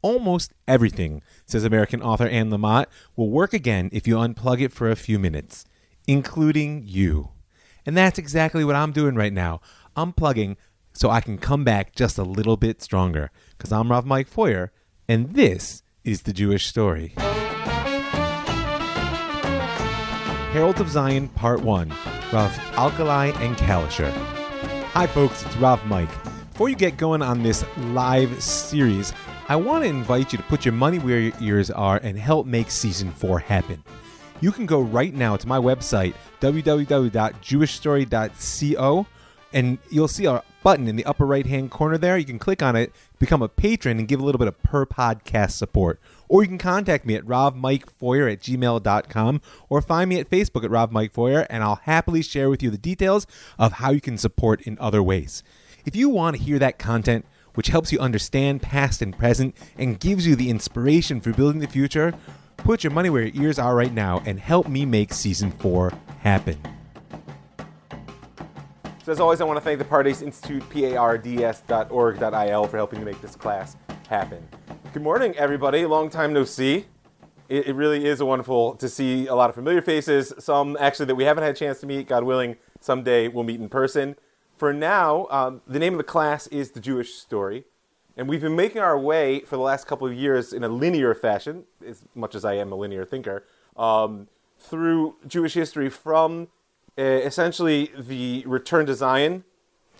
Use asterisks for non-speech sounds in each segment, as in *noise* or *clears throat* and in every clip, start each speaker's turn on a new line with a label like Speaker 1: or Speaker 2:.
Speaker 1: Almost everything, says American author Anne Lamott, will work again if you unplug it for a few minutes, including you. And that's exactly what I'm doing right now. I'm plugging so I can come back just a little bit stronger. Because I'm Rav Mike Feuer, and this is the Jewish story. Herald of Zion, Part 1 Rav Alkalai and Kalischer. Hi, folks, it's Rav Mike. Before you get going on this live series, I want to invite you to put your money where your ears are and help make season 4 happen. You can go right now to my website, www.jewishstory.co, and you'll see a button in the upper right hand corner there. You can click on it, become a patron, and give a little bit of per podcast support. Or you can contact me at rovmikefeuer at gmail.com or find me at Facebook at rovmikefeuer, and I'll happily share with you the details of how you can support in other ways. If you want to hear that content, which helps you understand past and present and gives you the inspiration for building the future, put your money where your ears are right now and help me make season four happen. So, as always, I want to thank the Pardes Institute, pardes.org.il, for helping to make this class happen. Good morning, everybody. Long time no see. It, it, really is wonderful to see a lot of familiar faces, some actually that we haven't had a chance to meet. God willing, someday we'll meet in person. For now, um, the name of the class is The Jewish Story. And we've been making our way for the last couple of years in a linear fashion, as much as I am a linear thinker, um, through Jewish history from uh, essentially the return to Zion,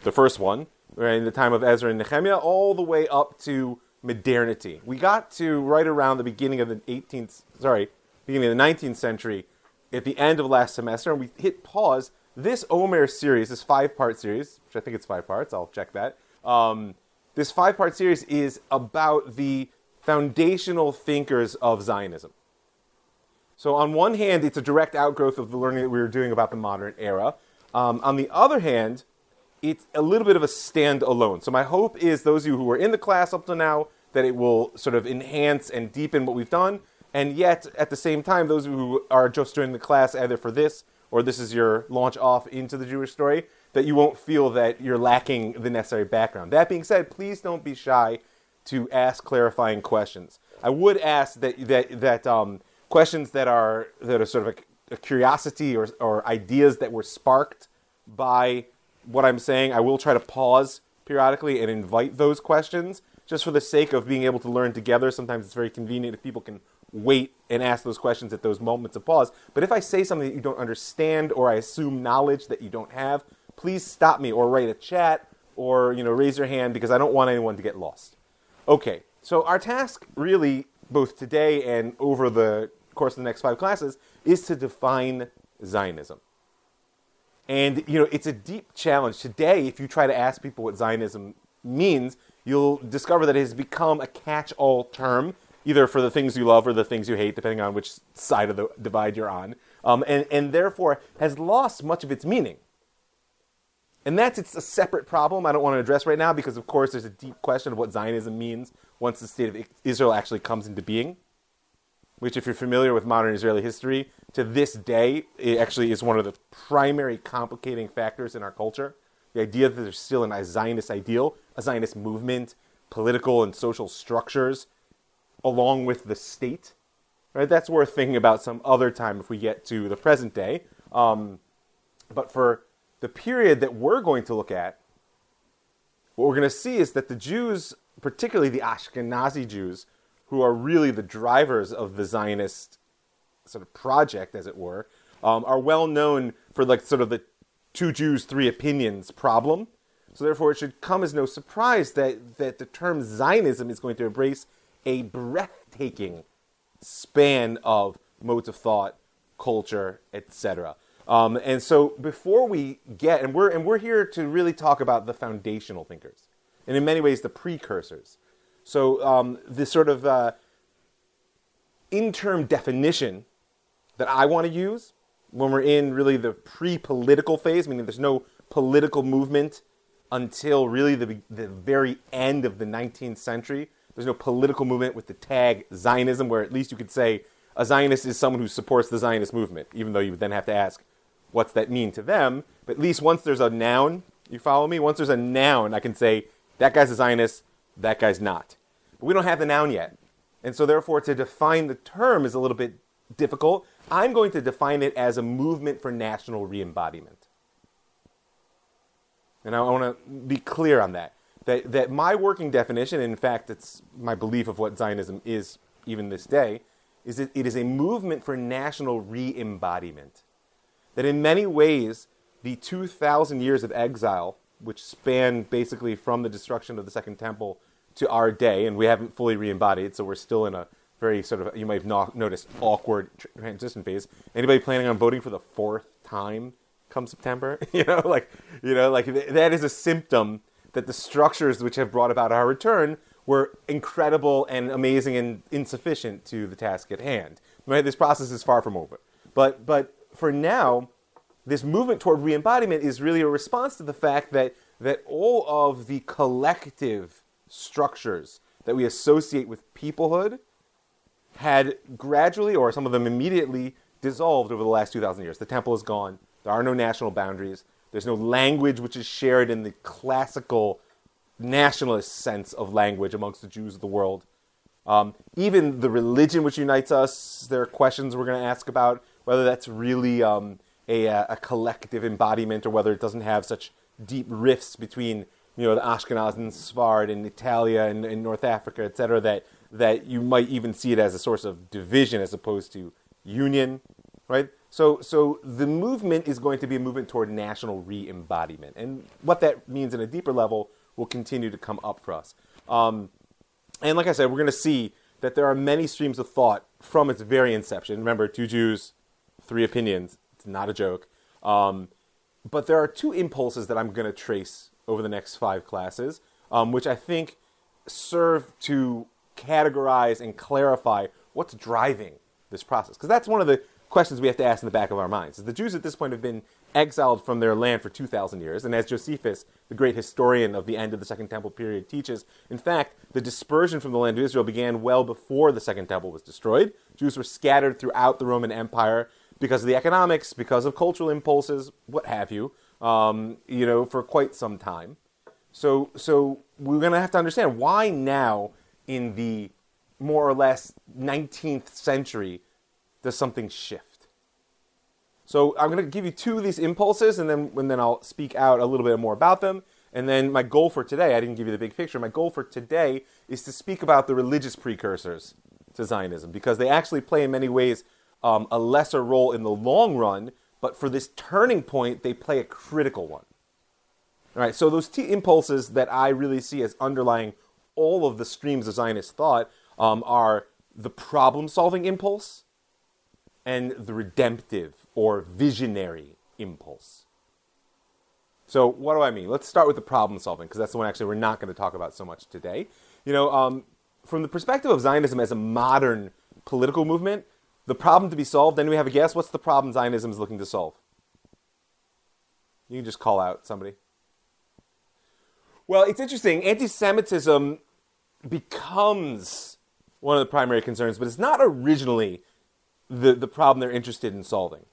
Speaker 1: the first one, right, in the time of Ezra and Nehemiah, all the way up to modernity. We got to right around the beginning of the 18th, sorry, beginning of the 19th century, at the end of last semester, and we hit pause. This Omer series, this five-part series, which I think it's five parts, I'll check that. Um, this five-part series is about the foundational thinkers of Zionism. So on one hand, it's a direct outgrowth of the learning that we were doing about the modern era. Um, on the other hand, it's a little bit of a standalone. So my hope is those of you who were in the class up to now that it will sort of enhance and deepen what we've done, and yet at the same time, those who are just joining the class either for this or this is your launch off into the Jewish story, that you won't feel that you're lacking the necessary background. That being said, please don't be shy to ask clarifying questions. I would ask that that that um, questions that are that are sort of a, a curiosity or, or ideas that were sparked by what I'm saying, I will try to pause periodically and invite those questions just for the sake of being able to learn together. Sometimes it's very convenient if people can wait and ask those questions at those moments of pause. But if I say something that you don't understand or I assume knowledge that you don't have, please stop me or write a chat or you know raise your hand because I don't want anyone to get lost. Okay, so our task really both today and over the course of the next five classes, is to define Zionism. And you know, it's a deep challenge. Today, if you try to ask people what Zionism means, you'll discover that it has become a catch-all term, either for the things you love or the things you hate, depending on which side of the divide you're on, um, and, and therefore has lost much of its meaning. And that's it's a separate problem I don't want to address right now because, of course, there's a deep question of what Zionism means once the state of Israel actually comes into being which, if you're familiar with modern Israeli history, to this day, it actually is one of the primary complicating factors in our culture. The idea that there's still an Zionist ideal, a Zionist movement, political and social structures, along with the state. Right? That's worth thinking about some other time if we get to the present day. Um, but for the period that we're going to look at, what we're going to see is that the Jews, particularly the Ashkenazi Jews, who are really the drivers of the Zionist sort of project, as it were, um, are well known for like sort of the two Jews, three opinions problem. So therefore, it should come as no surprise that, that the term Zionism is going to embrace a breathtaking span of modes of thought, culture, etc. Um, and so before we get, and we're, and we're here to really talk about the foundational thinkers, and in many ways the precursors. So um, this sort of uh, in-term definition that I want to use when we're in really the pre-political phase, meaning there's no political movement until really the, the very end of the 19th century. There's no political movement with the tag Zionism, where at least you could say a Zionist is someone who supports the Zionist movement, even though you would then have to ask, what's that mean to them? But at least once there's a noun, you follow me? Once there's a noun, I can say, that guy's a Zionist, that guy's not. We don't have the noun yet. And so, therefore, to define the term is a little bit difficult. I'm going to define it as a movement for national re embodiment. And I want to be clear on that. That, that my working definition, in fact, it's my belief of what Zionism is even this day, is that it is a movement for national re embodiment. That in many ways, the 2,000 years of exile, which span basically from the destruction of the Second Temple to our day, and we haven't fully re embodied, so we're still in a very sort of, you might have no- noticed, awkward transition phase. Anybody planning on voting for the fourth time come September? *laughs* you know, like, you know, like th- that is a symptom that the structures which have brought about our return were incredible and amazing and insufficient to the task at hand. Right? This process is far from over. But, but for now, this movement toward re-embodiment is really a response to the fact that, that all of the collective structures that we associate with peoplehood had gradually, or some of them immediately, dissolved over the last 2,000 years. The temple is gone. There are no national boundaries. There's no language which is shared in the classical nationalist sense of language amongst the Jews of the world. Um, even the religion which unites us, there are questions we're going to ask about whether that's really um, a, a, collective embodiment or whether it doesn't have such deep rifts between you know the Ashkenaz and Sfard and Italia and, and North Africa, et cetera, that that you might even see it as a source of division as opposed to union, right? So, so the movement is going to be a movement toward national re-embodiment, and what that means in a deeper level will continue to come up for us. Um, and like I said, we're going to see that there are many streams of thought from its very inception. Remember, two Jews, three opinions. It's not a joke. Um, but there are two impulses that I'm going to trace over the next five classes, um, which I think serve to categorize and clarify what's driving this process. Because that's one of the questions we have to ask in the back of our minds. The Jews at this point have been exiled from their land for 2,000 years, and as Josephus, the great historian of the end of the Second Temple period, teaches, in fact, the dispersion from the land of Israel began well before the Second Temple was destroyed. Jews were scattered throughout the Roman Empire because of the economics, because of cultural impulses, what have you, um, you know, for quite some time. So, so we're going to have to understand why now in the more or less 19th century does something shift. So I'm going to give you two of these impulses, and then and then I'll speak out a little bit more about them. And then my goal for today, I didn't give you the big picture. My goal for today is to speak about the religious precursors to Zionism because they actually play in many ways um, a lesser role in the long run, but for this turning point, they play a critical one. All right, so those two impulses that I really see as underlying all of the streams of Zionist thought um, are the problem solving impulse and the redemptive or visionary impulse. So, what do I mean? Let's start with the problem solving, because that's the one actually we're not going to talk about so much today. You know, um, from the perspective of Zionism as a modern political movement, the problem to be solved, then we have a guess. What's the problem Zionism is looking to solve? You can just call out somebody. Well, it's interesting. Anti Semitism becomes one of the primary concerns, but it's not originally the, the problem they're interested in solving.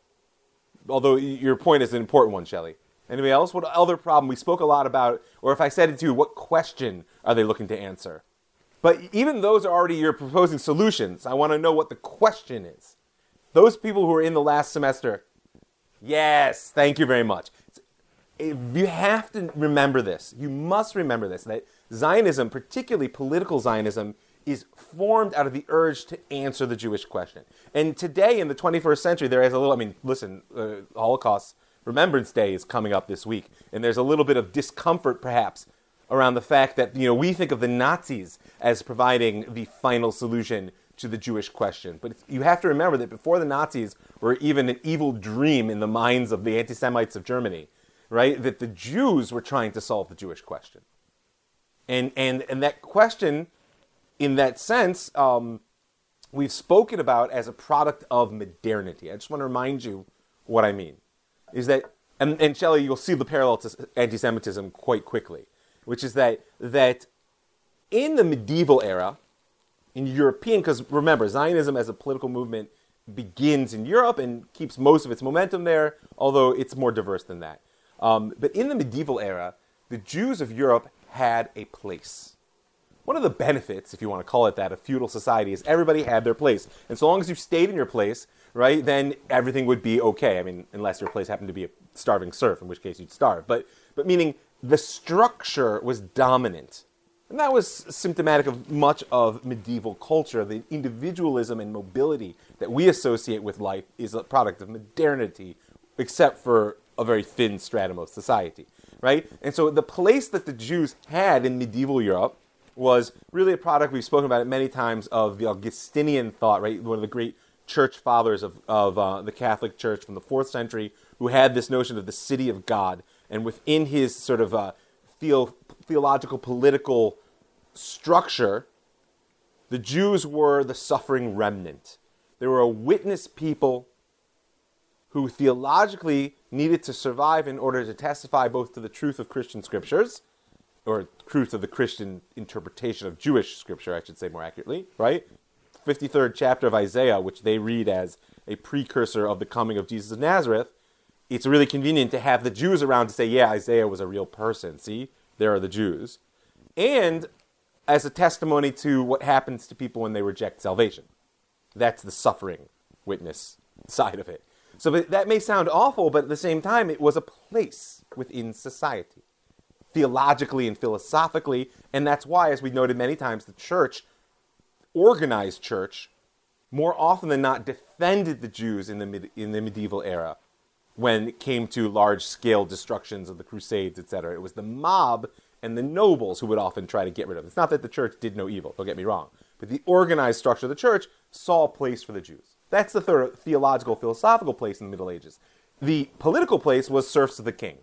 Speaker 1: Although your point is an important one, Shelley. Anybody else? What other problem? We spoke a lot about, or if I said it to you, what question are they looking to answer? But even those are already your proposing solutions. I want to know what the question is. Those people who are in the last semester, yes, thank you very much. You have to remember this. You must remember this that Zionism, particularly political Zionism, is formed out of the urge to answer the Jewish question. And today, in the 21st century, there is a little, I mean, listen, uh, Holocaust Remembrance Day is coming up this week, and there's a little bit of discomfort, perhaps, around the fact that, you know, we think of the Nazis as providing the final solution to the Jewish question. But you have to remember that before the Nazis were even an evil dream in the minds of the anti Semites of Germany, right, that the Jews were trying to solve the Jewish question. And, and, and that question, in that sense, um, we've spoken about as a product of modernity. I just want to remind you what I mean. Is that, and, and Shelley, you'll see the parallel to anti Semitism quite quickly, which is that, that in the medieval era, in European, because remember, Zionism as a political movement begins in Europe and keeps most of its momentum there, although it's more diverse than that. Um, but in the medieval era, the Jews of Europe had a place. One of the benefits, if you want to call it that, of feudal society is everybody had their place. And so long as you stayed in your place, right, then everything would be okay. I mean, unless your place happened to be a starving serf, in which case you'd starve. But, but meaning the structure was dominant. And that was symptomatic of much of medieval culture. The individualism and mobility that we associate with life is a product of modernity, except for a very thin stratum of society, right? And so the place that the Jews had in medieval Europe was really a product, we've spoken about it many times, of the Augustinian thought, right? One of the great church fathers of, of uh, the Catholic Church from the fourth century who had this notion of the city of God. And within his sort of uh, theo- theological, political structure, the Jews were the suffering remnant. They were a witness people who theologically needed to survive in order to testify both to the truth of Christian scriptures or truth of the Christian interpretation of Jewish scripture, I should say more accurately, right? 53rd chapter of Isaiah, which they read as a precursor of the coming of Jesus of Nazareth, it's really convenient to have the Jews around to say, yeah, Isaiah was a real person. See, there are the Jews. And as a testimony to what happens to people when they reject salvation. That's the suffering witness side of it. So that may sound awful, but at the same time, it was a place within society theologically and philosophically. And that's why, as we've noted many times, the church, organized church, more often than not defended the Jews in the, in the medieval era when it came to large scale destructions of the Crusades, etc. It was the mob and the nobles who would often try to get rid of them. It's not that the church did no evil, don't get me wrong, but the organized structure of the church saw a place for the Jews. That's the third theological, philosophical place in the Middle Ages. The political place was serfs of the king.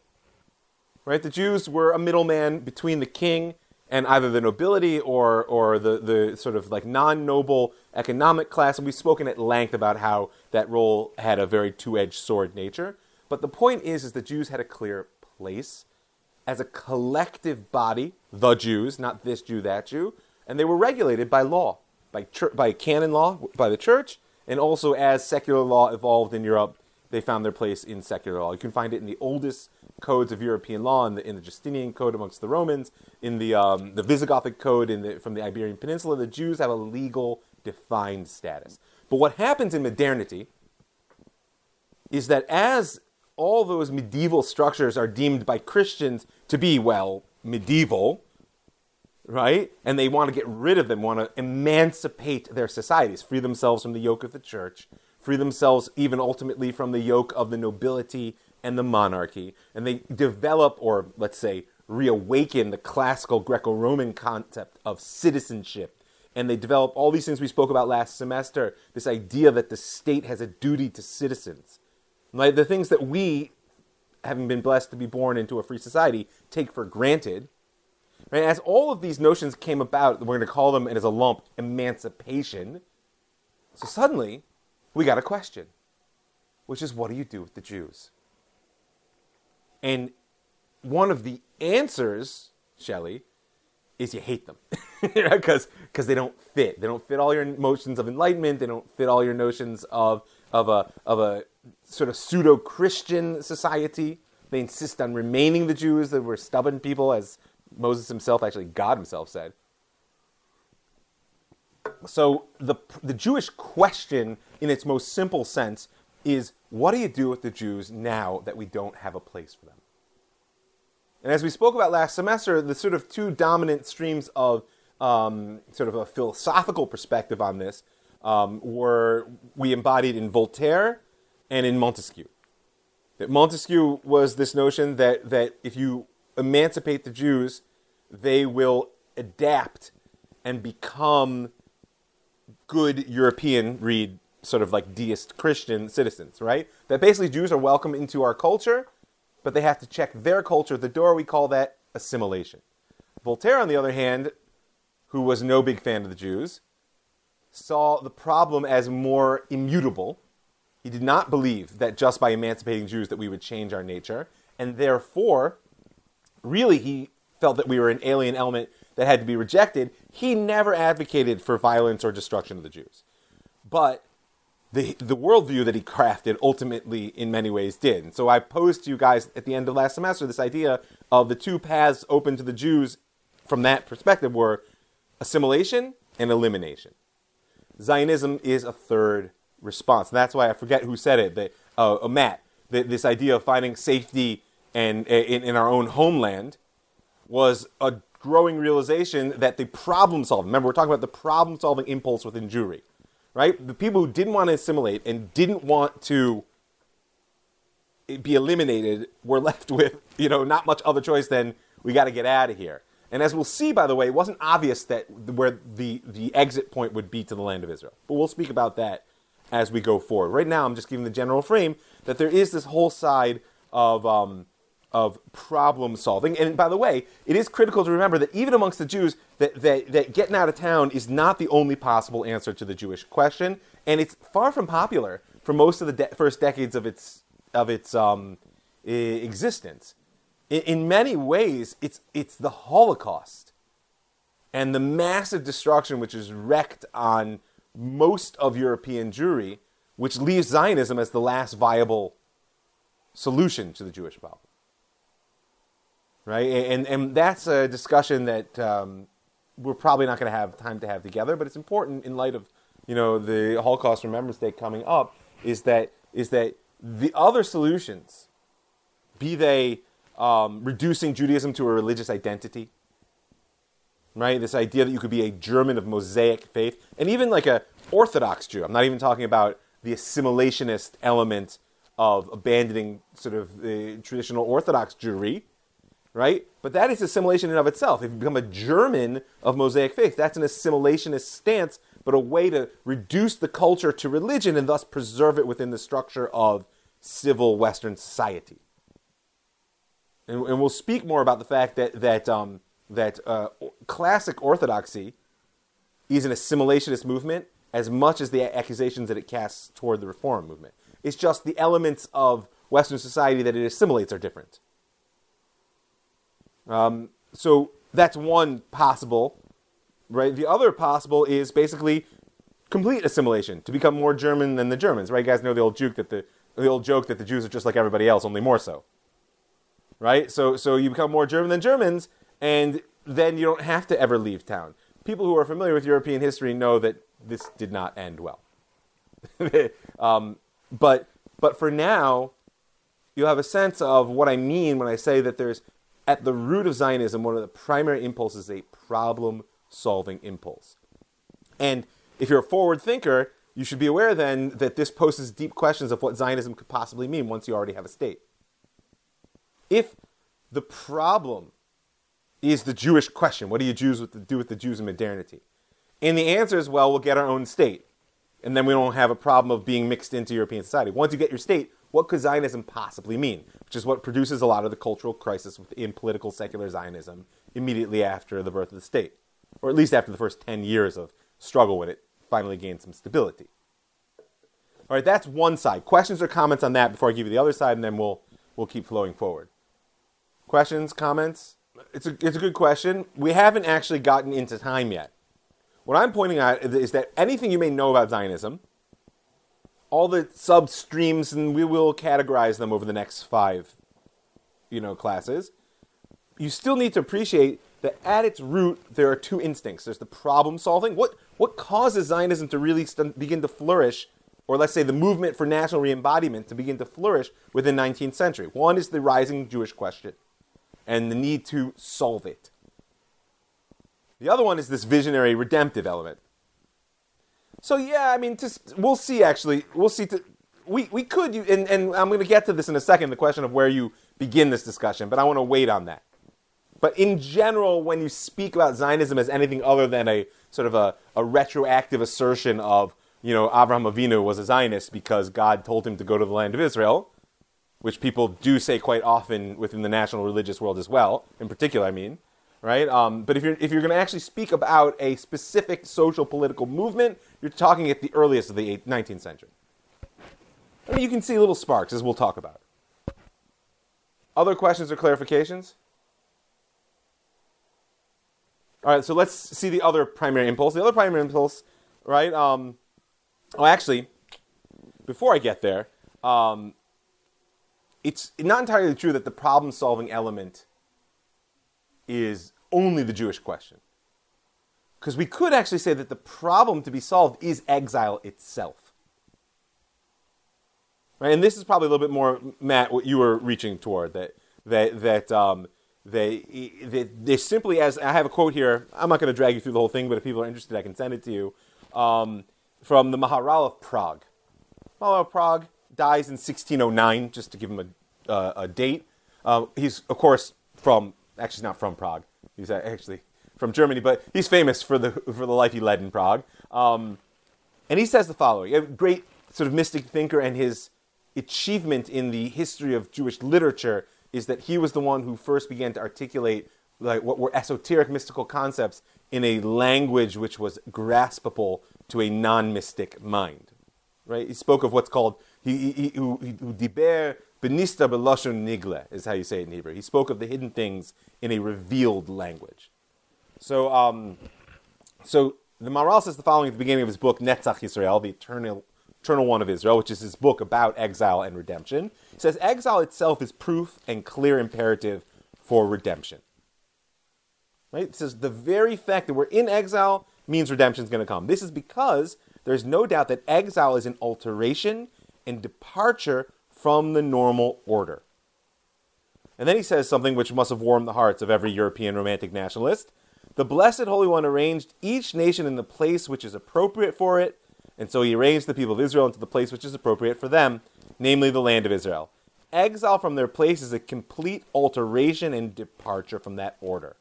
Speaker 1: Right? The Jews were a middleman between the king and either the nobility or, or the, the sort of like non noble economic class. And we've spoken at length about how that role had a very two edged sword nature. But the point is, is the Jews had a clear place as a collective body, the Jews, not this Jew, that Jew, and they were regulated by law, by, by canon law, by the church, and also as secular law evolved in Europe, they found their place in secular law. You can find it in the oldest codes of European law, in the, in the Justinian Code amongst the Romans, in the, um, the Visigothic Code the, from the Iberian Peninsula. The Jews have a legal defined status. But what happens in modernity is that as all those medieval structures are deemed by Christians to be, well, medieval, right? And they want to get rid of them, want to emancipate their societies, free themselves from the yoke of the church, free themselves even ultimately from the yoke of the nobility and the monarchy. And they develop, or let's say, reawaken the classical Greco Roman concept of citizenship. And they develop all these things we spoke about last semester this idea that the state has a duty to citizens. Like the things that we, having been blessed to be born into a free society, take for granted. Right? As all of these notions came about, we're going to call them in as a lump emancipation. So suddenly, we got a question, which is what do you do with the Jews? And one of the answers, Shelley, is you hate them *laughs* because because they don't fit. They don't fit all your notions of enlightenment. They don't fit all your notions of of a of a sort of pseudo Christian society. They insist on remaining the Jews. They were stubborn people, as Moses himself, actually God himself, said. So the the Jewish question, in its most simple sense, is what do you do with the Jews now that we don't have a place for them? And as we spoke about last semester, the sort of two dominant streams of um, sort of a philosophical perspective on this um, were we embodied in Voltaire and in Montesquieu. That Montesquieu was this notion that, that if you emancipate the Jews, they will adapt and become good European, read sort of like deist Christian citizens, right? That basically Jews are welcome into our culture, but they have to check their culture at the door. We call that assimilation. Voltaire, on the other hand, who was no big fan of the Jews, saw the problem as more immutable. He did not believe that just by emancipating Jews that we would change our nature, and therefore, really he felt that we were an alien element that had to be rejected. He never advocated for violence or destruction of the Jews. But the, the worldview that he crafted ultimately, in many ways, did. And so I posed to you guys at the end of last semester this idea of the two paths open to the Jews from that perspective were assimilation and elimination. Zionism is a third response. And that's why I forget who said it, that, uh, uh, Matt, that this idea of finding safety and, in, in our own homeland was a growing realization that the problem solving, remember, we're talking about the problem solving impulse within Jewry, right? The people who didn't want to assimilate and didn't want to be eliminated were *laughs* left with, you know, not much other choice than we got to get out of here. And as we'll see, by the way, it wasn't obvious that where the, the exit point would be to the land of Israel. But we'll speak about that as we go forward. Right now, I'm just giving the general frame that there is this whole side of, um, of problem solving. And by the way, it is critical to remember that even amongst the Jews, that, that, that getting out of town is not the only possible answer to the Jewish question. And it's far from popular for most of the de- first decades of its, of its um, existence in, in many ways, it's, it's the Holocaust and the massive destruction which is wreaked on most of European Jewry, which leaves Zionism as the last viable solution to the Jewish problem. Right? And, and that's a discussion that um, we're probably not going to have time to have together, but it's important in light of you know the Holocaust Remembrance Day coming up. Is that is that the other solutions, be they um, reducing Judaism to a religious identity. Right? This idea that you could be a German of Mosaic faith, and even like a Orthodox Jew. I'm not even talking about the assimilationist element of abandoning sort of the traditional Orthodox Jewry, right? But that is assimilation in of itself. If you become a German of Mosaic faith, that's an assimilationist stance, but a way to reduce the culture to religion and thus preserve it within the structure of civil Western society and, and we'll speak more about the fact that that um, that uh, classic orthodoxy is an assimilationist movement as much as the accusations that it casts toward the reform movement. It's just the elements of Western society that it assimilates are different. Um, so that's one possible, right? The other possible is basically complete assimilation to become more German than the Germans, right? You guys know the old joke that the the old joke that the Jews are just like everybody else, only more so right? So, so you become more German than Germans, and then you don't have to ever leave town. People who are familiar with European history know that this did not end well. *laughs* um, but, but for now, you have a sense of what I mean when I say that there's, at the root of Zionism, one of the primary impulses is a problem solving impulse. And if you're a forward thinker, you should be aware then that this poses deep questions of what Zionism could possibly mean once you already have a state if the problem is the Jewish question, what do you Jews with the, do with the Jews in modernity? And the answer is, well, we'll get our own state. And then we don't have a problem of being mixed into European society. Once you get your state, what could Zionism possibly mean? Which is what produces a lot of the cultural crisis within political secular Zionism immediately after the birth of the state, or at least after the first 10 years of struggle when it finally gained some stability. All right, that's one side. Questions or comments on that before I give you the other side, and then we'll, we'll keep flowing forward. Questions, comments? It's a, it's a good question. We haven't actually gotten into time yet. What I'm pointing out is that anything you may know about Zionism, all the substreams, and we will categorize them over the next five, you know, classes. You still need to appreciate that at its root there are two instincts. There's the problem solving. What what causes Zionism to really st- begin to flourish, or let's say the movement for national re-embodiment to begin to flourish within 19th century? One is the rising Jewish question and the need to solve it. The other one is this visionary redemptive element. So yeah, I mean, just we'll see. Actually, we'll see. We we could, and, and I'm going to get to this in a second. The question of where you begin this discussion, but I want to wait on that. But in general, when you speak about Zionism as anything other than a sort of a, a retroactive assertion of, you know, Abraham Avinu was a Zionist because God told him to go to the land of Israel, which people do say quite often within the national religious world as well, in particular, I mean, right? Um, but if you're, if you're going to actually speak about a specific social political movement, you're talking at the earliest of the 19th century. I mean, you can see little sparks, as we'll talk about. Other questions or clarifications? All right, so let's see the other primary impulse. The other primary impulse, right? Um, oh, actually, before I get there, um, it's not entirely true that the problem solving element is only the Jewish question. Because we could actually say that the problem to be solved is exile itself. Right? And this is probably a little bit more, Matt, what you were reaching toward that that that um, they, they they simply as I have a quote here. I'm not going to drag you through the whole thing, but if people are interested, I can send it to you um, from the Maharal of Prague. Maharal of Prague dies in 1609, just to give him a, uh, a date. Uh, he's of course from actually not from Prague. He's actually from Germany, but he's famous for the for the life he led in Prague. Um, and he says the following: a great sort of mystic thinker, and his achievement in the history of Jewish literature is that he was the one who first began to articulate like what were esoteric mystical concepts in a language which was graspable to a non-mystic mind. Right? He spoke of what's called he he diber benista beloshon nigle is how you say it in Hebrew. He spoke of the hidden things in a revealed language. So um, so the Maharal says the following at the beginning of his book Netzach Yisrael, the eternal eternal one of Israel, which is his book about exile and redemption. He says exile itself is proof and clear imperative for redemption. Right? It says the very fact that we're in exile means redemption is going to come. This is because there's no doubt that exile is an alteration and departure from the normal order. And then he says something which must have warmed the hearts of every European romantic nationalist. The Blessed Holy One arranged each nation in the place which is appropriate for it and so he arranged the people of Israel into the place which is appropriate for them, namely the land of Israel. Exile from their place is a complete alteration and departure from that order.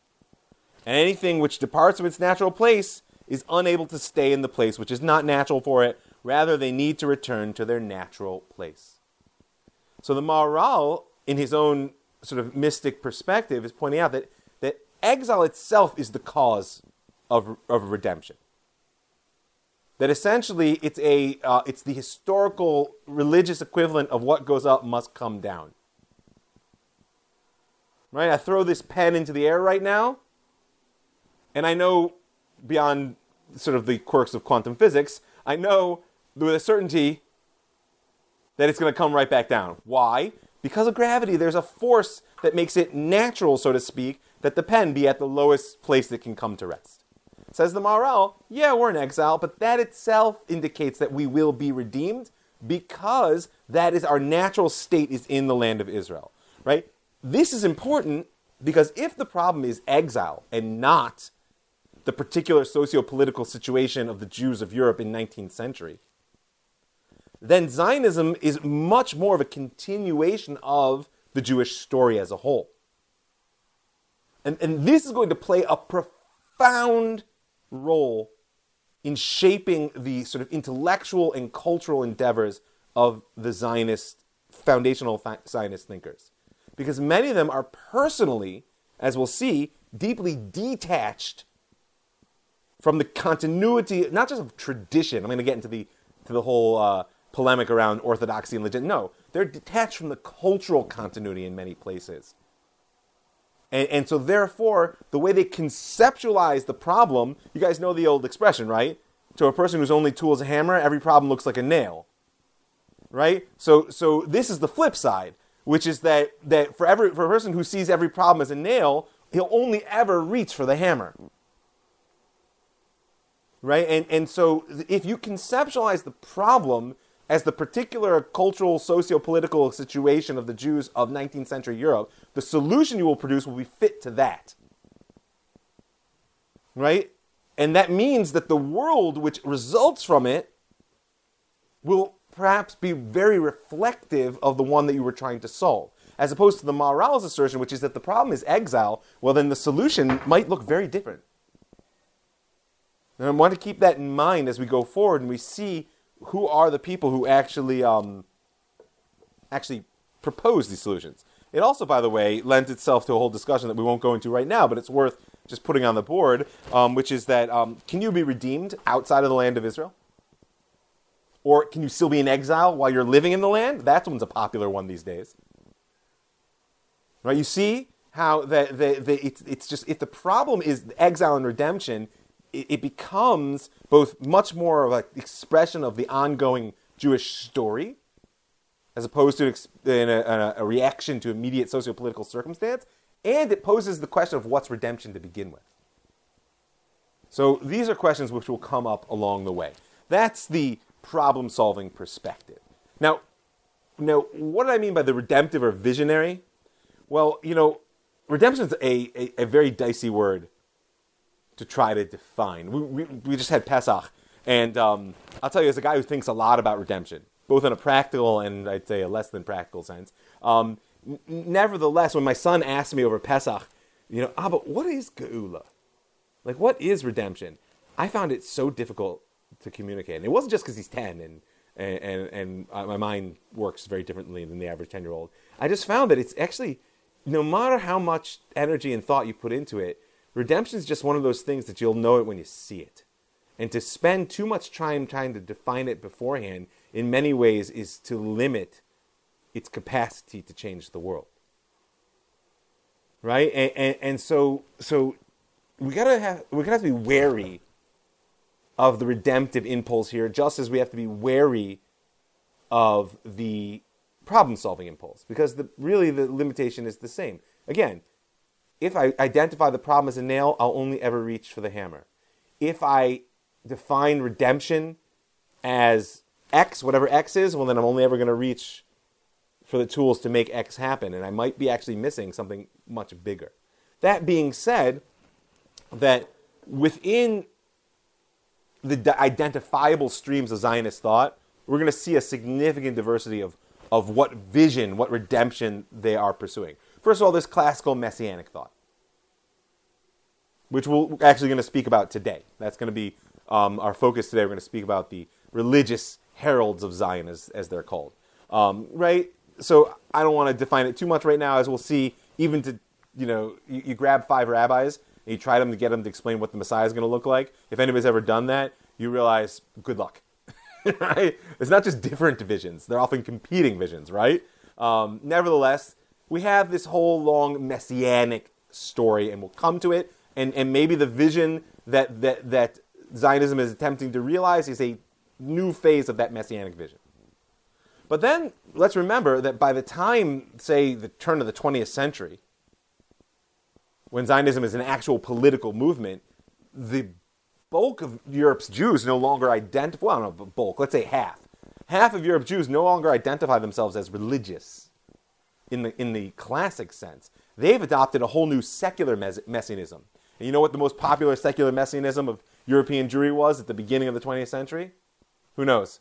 Speaker 1: And anything which departs from its natural place is unable to stay in the place which is not natural for it. Rather, they need to return to their natural place. So the Maharal, in his own sort of mystic perspective, is pointing out that, that exile itself is the cause of, of redemption that essentially it's a uh, it's the historical religious equivalent of what goes up must come down. Right? I throw this pen into the air right now, and I know beyond sort of the quirks of quantum physics, I know with a certainty that it's going to come right back down. Why? Because of gravity, there's a force that makes it natural, so to speak, that the pen be at the lowest place it can come to rest. Says the Maharal, yeah, we're in exile, but that itself indicates that we will be redeemed because that is our natural state is in the land of Israel, right? This is important because if the problem is exile and not the particular socio-political situation of the Jews of Europe in 19th century, then Zionism is much more of a continuation of the Jewish story as a whole. And, and this is going to play a profound role in shaping the sort of intellectual and cultural endeavors of the Zionist, foundational Zionist thinkers. Because many of them are personally, as we'll see, deeply detached from the continuity, not just of tradition. I'm going to get into the, to the whole uh, polemic around orthodoxy and legit. No, they're detached from the cultural continuity in many places. And, and so, therefore, the way they conceptualize the problem, you guys know the old expression, right? To a person whose only tool is a hammer, every problem looks like a nail. Right? So, so this is the flip side, which is that, that for, every, for a person who sees every problem as a nail, he'll only ever reach for the hammer. Right? And, and so, if you conceptualize the problem as the particular cultural, socio-political situation of the Jews of 19th century Europe, the solution you will produce will be fit to that. Right? And that means that the world which results from it will perhaps be very reflective of the one that you were trying to solve. As opposed to the Maharal's assertion, which is that the problem is exile, well, then the solution might look very different. And I want to keep that in mind as we go forward and we see who are the people who actually um, actually propose these solutions. It also, by the way, lends itself to a whole discussion that we won't go into right now, but it's worth just putting on the board, um, which is that um, can you be redeemed outside of the land of Israel? Or can you still be in exile while you're living in the land? That one's a popular one these days. Right? You see how the, the, the, it's, it's just if the problem is exile and redemption, it, it becomes both much more of an expression of the ongoing Jewish story, as opposed to a, a, a reaction to immediate socio-political circumstance, and it poses the question of what's redemption to begin with. So these are questions which will come up along the way. That's the problem solving perspective. Now, now, what do I mean by the redemptive or visionary? Well, you know, redemption is a, a, a, very dicey word to try to define. We, we, we just had Pesach, and um, I'll tell you, as a guy who thinks a lot about redemption, both in a practical and I'd say a less than practical sense, um, n- nevertheless, when my son asked me over Pesach, you know, ah, but what is Geula? Like, what is redemption? I found it so difficult to communicate. And it wasn't just because he's 10 and, and, and, and my mind works very differently than the average 10 year old. I just found that it's actually no matter how much energy and thought you put into it, redemption is just one of those things that you'll know it when you see it. And to spend too much time trying to define it beforehand, in many ways, is to limit its capacity to change the world. Right? And, and, and so, so we gotta have we gotta have to be wary of the redemptive impulse here, just as we have to be wary of the problem solving impulse because the, really the limitation is the same. Again, if I identify the problem as a nail, I'll only ever reach for the hammer. If I define redemption as X, whatever X is, well, then I'm only ever going to reach for the tools to make X happen, and I might be actually missing something much bigger. That being said, that within the identifiable streams of Zionist thought, we're going to see a significant diversity of of what vision, what redemption they are pursuing. First of all, this classical messianic thought, which we're actually going to speak about today. That's going to be um, our focus today. We're going to speak about the religious heralds of Zion, as, as they're called. Um, right? So I don't want to define it too much right now, as we'll see. Even to, you know, you, you grab five rabbis and you try them to get them to explain what the Messiah is going to look like. If anybody's ever done that, you realize, good luck. *laughs* right? It's not just different visions; they're often competing visions, right? Um, nevertheless, we have this whole long messianic story, and we'll come to it. And, and maybe the vision that, that, that Zionism is attempting to realize is a new phase of that messianic vision. But then let's remember that by the time, say, the turn of the 20th century, when Zionism is an actual political movement, the bulk of Europe's Jews no longer identify, well, I don't know, bulk, let's say half. Half of Europe's Jews no longer identify themselves as religious in the, in the classic sense. They've adopted a whole new secular messianism. And you know what the most popular secular messianism of European Jewry was at the beginning of the 20th century? Who knows?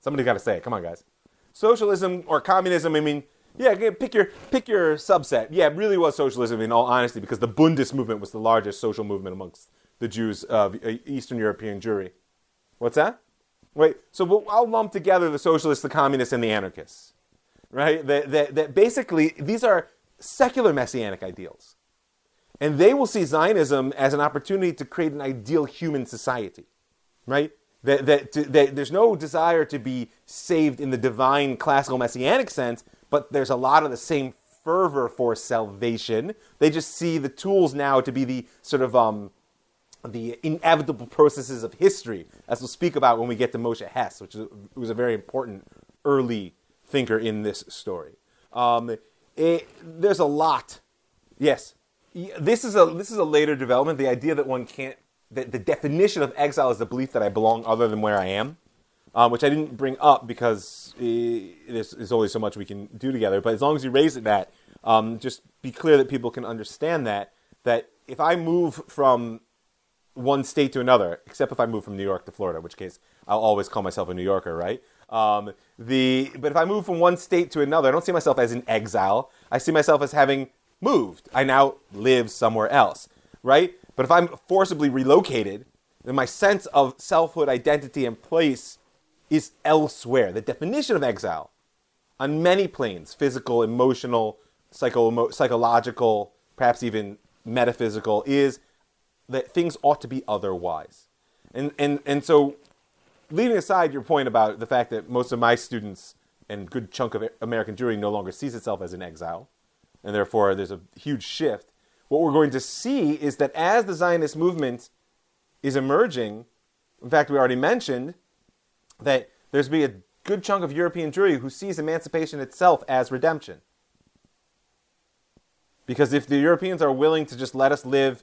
Speaker 1: Somebody's got to say it. Come on, guys. Socialism or communism, I mean, yeah, pick your, pick your subset. Yeah, it really was socialism in all honesty because the Bundist movement was the largest social movement amongst the Jews of uh, Eastern European Jewry. What's that? Wait, so I'll lump together the socialists, the communists, and the anarchists. Right? That, that, that basically, these are secular messianic ideals. And they will see Zionism as an opportunity to create an ideal human society. Right? That, that, that there's no desire to be saved in the divine classical messianic sense, but there's a lot of the same fervor for salvation. They just see the tools now to be the sort of um, the inevitable processes of history, as we'll speak about when we get to Moshe Hess, which was a very important early thinker in this story. Um, it, there's a lot. Yes, this is a this is a later development. The idea that one can't that the definition of exile is the belief that I belong other than where I am, um, which I didn't bring up because there's, only so much we can do together. But as long as you raise it, that um, just be clear that people can understand that that if I move from one state to another, except if I move from New York to Florida, which case I'll always call myself a New Yorker, right? Um, the, but if I move from one state to another, I don't see myself as in exile. I see myself as having moved. I now live somewhere else, right? But if I'm forcibly relocated, then my sense of selfhood, identity, and place is elsewhere. The definition of exile on many planes physical, emotional, psycho- psychological, perhaps even metaphysical is that things ought to be otherwise. And, and, and so, leaving aside your point about the fact that most of my students and good chunk of American Jewry no longer sees itself as an exile, and therefore there's a huge shift, what we're going to see is that as the Zionist movement is emerging, in fact, we already mentioned that there's be a good chunk of European Jewry who sees emancipation itself as redemption. Because if the Europeans are willing to just let us live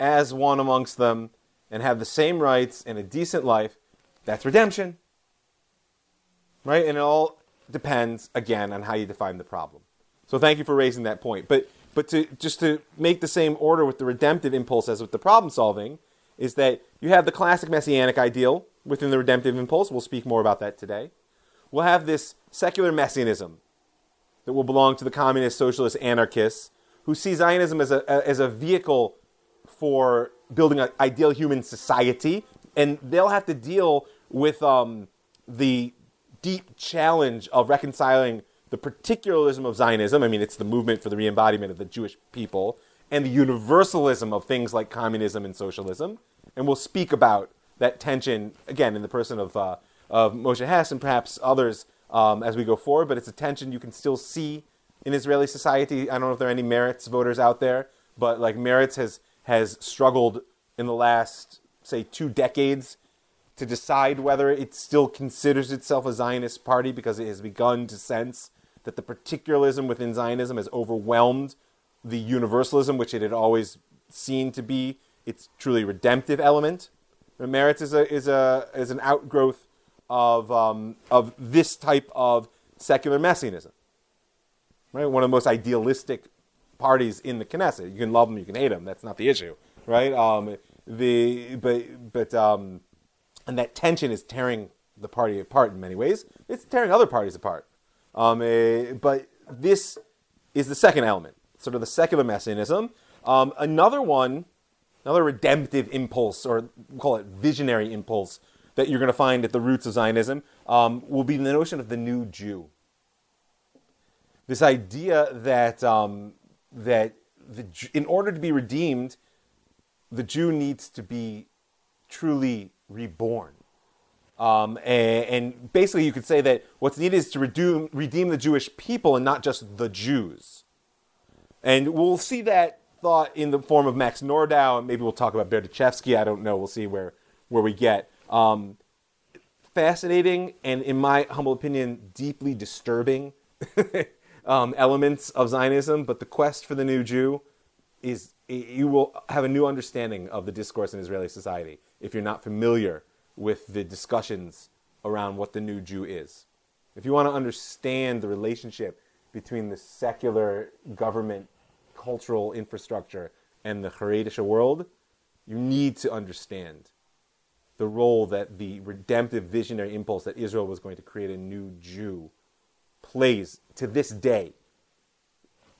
Speaker 1: as one amongst them and have the same rights and a decent life, that's redemption. Right? And it all depends, again, on how you define the problem. So thank you for raising that point. But, but to, just to make the same order with the redemptive impulse as with the problem solving, is that you have the classic messianic ideal within the redemptive impulse. We'll speak more about that today. We'll have this secular messianism that will belong to the communist, socialist, anarchists who see Zionism as a, as a vehicle for building an ideal human society, and they'll have to deal with um, the deep challenge of reconciling the particularism of Zionism. I mean, it's the movement for the re-embodiment of the Jewish people, and the universalism of things like communism and socialism. And we'll speak about that tension again in the person of uh, of Moshe Hess and perhaps others um, as we go forward. But it's a tension you can still see in Israeli society. I don't know if there are any Meretz voters out there, but like Meretz has has struggled in the last say two decades to decide whether it still considers itself a Zionist party because it has begun to sense that the particularism within Zionism has overwhelmed the universalism, which it had always seen to be its truly redemptive element. Meretz is a is a is an outgrowth of um, of this type of secular messianism. Right, one of the most idealistic parties in the Knesset. You can love them, you can hate them. That's not the issue, right? Um, the but but um, and that tension is tearing the party apart in many ways. It's tearing other parties apart. Um, uh, but this is the second element, sort of the secular messianism. Um, another one, another redemptive impulse, or we'll call it visionary impulse, that you're going to find at the roots of Zionism um, will be the notion of the new Jew. This idea that um, that the, in order to be redeemed, the Jew needs to be truly reborn. Um, and, and, basically, you could say that what's needed is to redeem, redeem the Jewish people and not just the Jews. And we'll see that thought in the form of Max Nordau, and maybe we'll talk about Berdichevsky. I don't know. We'll see where, where we get. Um, fascinating and, in my humble opinion, deeply disturbing *laughs* um, elements of Zionism, but the quest for the new Jew is you will have a new understanding of the discourse in Israeli society if you're not familiar with the discussions around what the new Jew is. If you want to understand the relationship between the secular government cultural infrastructure and the Haredisha world, you need to understand the role that the redemptive visionary impulse that Israel was going to create a new Jew plays to this day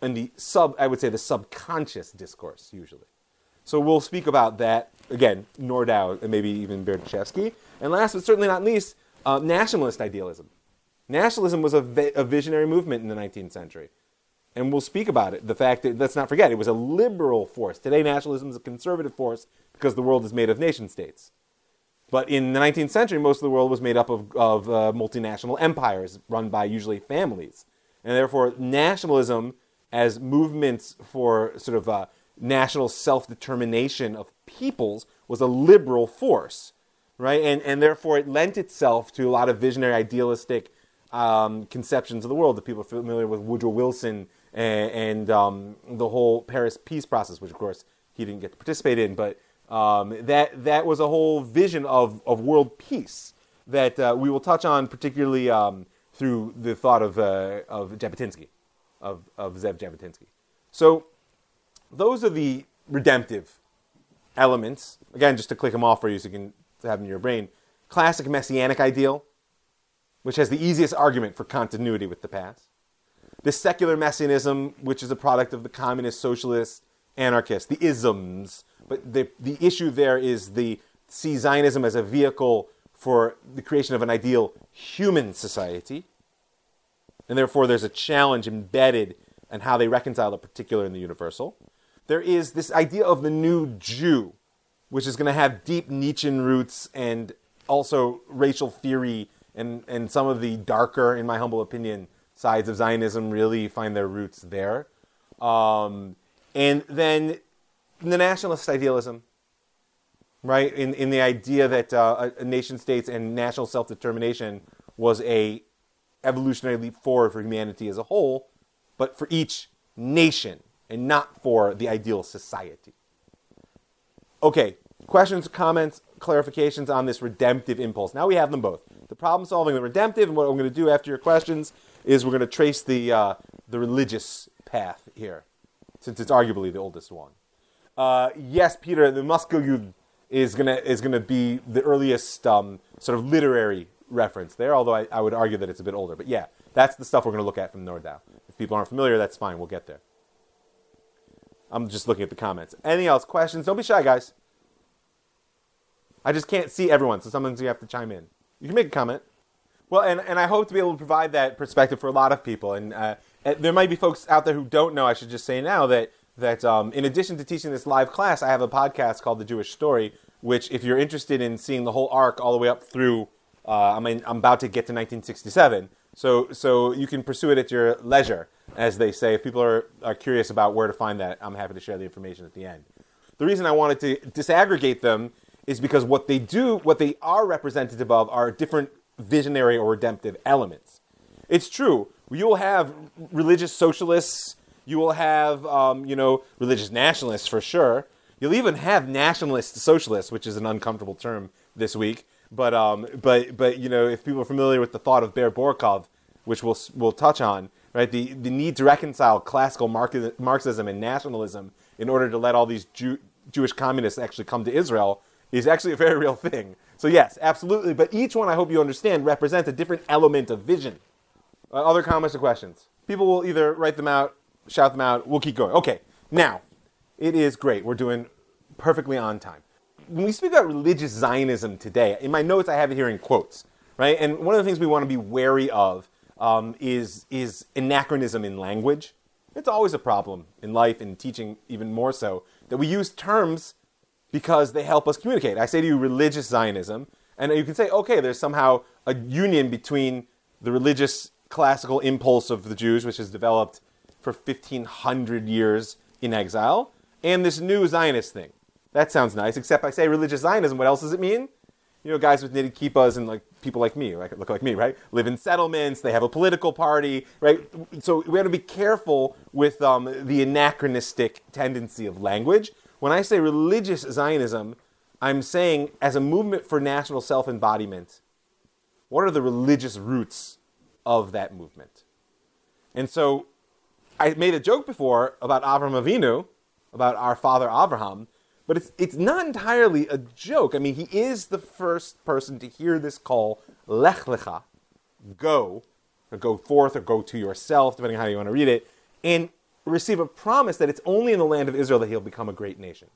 Speaker 1: in the sub, I would say, the subconscious discourse usually. So we'll speak about that again, Nordau and maybe even Berdichevsky. And last but certainly not least, uh, nationalist idealism. Nationalism was a, vi- a visionary movement in the 19th century. And we'll speak about it. The fact that, let's not forget, it was a liberal force. Today, nationalism is a conservative force because the world is made of nation states. But in the 19th century, most of the world was made up of, of uh, multinational empires run by usually families. And therefore, nationalism as movements for sort of uh, national self determination of peoples was a liberal force, right? And, and therefore it lent itself to a lot of visionary, idealistic um, conceptions of the world. The people are familiar with Woodrow Wilson and, and um, the whole Paris peace process, which of course he didn't get to participate in, but um, that, that was a whole vision of, of world peace that uh, we will touch on, particularly um, through the thought of, uh, of Jabotinsky, of, of Zev Jabotinsky. So those are the redemptive elements. Again, just to click them off for you so you can have them in your brain. Classic messianic ideal, which has the easiest argument for continuity with the past. This secular messianism, which is a product of the communist, socialist, anarchist, the isms. But the, the issue there is the see Zionism as a vehicle for the creation of an ideal human society. And therefore, there's a challenge embedded in how they reconcile the particular and the universal there is this idea of the new Jew, which is going to have deep Nietzschean roots and also racial theory and, and some of the darker, in my humble opinion, sides of Zionism really find their roots there. Um, and then the nationalist idealism, right? In, in the idea that uh, nation states and national self determination was a evolutionary leap forward for humanity as a whole, but for each nation and not for the ideal society. Okay, questions, comments, clarifications on this redemptive impulse. Now we have them both. The problem solving, the redemptive, and what I'm going to do after your questions is we're going to trace the, uh, the religious path here, since it's arguably the oldest one. Uh, yes, Peter, the Muskeljude is going to is gonna be the earliest um, sort of literary reference there, although I, I, would argue that it's a bit older. But yeah, that's the stuff we're going to look at from Nordau. If people aren't familiar, that's fine. We'll get there. I'm just looking at the comments. Anything else? Questions? Don't be shy, guys. I just can't see everyone, so sometimes you have to chime in. You can make a comment. Well, and, and I hope to be able to provide that perspective for a lot of people. And uh, there might be folks out there who don't know. I should just say now that that um, in addition to teaching this live class, I have a podcast called The Jewish Story, which, if you're interested in seeing the whole arc all the way up through, uh, I mean, I'm about to get to 1967. So, so you can pursue it at your leisure, as they say. If people are, are curious about where to find that, I'm happy to share the information at the end. The reason I wanted to disaggregate them is because what they do, what they are representative of, are different visionary or redemptive elements. It's true. You will have religious socialists. You will have, um, you know, religious nationalists for sure. You'll even have nationalist socialists, which is an uncomfortable term this week. But, um, but, but you know, if people are familiar with the thought of Ber Borochov, which we'll, we'll touch on, right, the, the need to reconcile classical Marxism and nationalism in order to let all these Jew, Jewish communists actually come to Israel is actually a very real thing. So yes, absolutely. But each one, I hope you understand, represents a different element of vision. Uh, other comments or questions? People will either write them out, shout them out. We'll keep going. Okay. Now, it is great. We're doing perfectly on time. When we speak about religious Zionism today, in my notes I have it here in quotes, right? And one of the things we want to be wary of um, is is anachronism in language. It's always a problem in life and teaching, even more so, that we use terms because they help us communicate. I say to you religious Zionism, and you can say, okay, there's somehow a union between the religious classical impulse of the Jews, which has developed for 1500 years in exile, and this new Zionist thing. That sounds nice, except I say religious Zionism, what else does it mean? You know, guys with knitted kippas and like people like me, like look like me, right? Live in settlements. They have a political party, right? So we have to be careful with um, the anachronistic tendency of language when I say religious Zionism, I'm saying as a movement for national self embodiment, what are the religious roots of that movement? And so I made a joke before about Avram Avinu, about our father Abraham, but it's, it's not entirely a joke. I mean, he is the first person to hear this call, Lech Lecha, go, or go forth, or go to yourself, depending on how you want to read it. And receive a promise that it's only in the land of Israel that he'll become a great nation.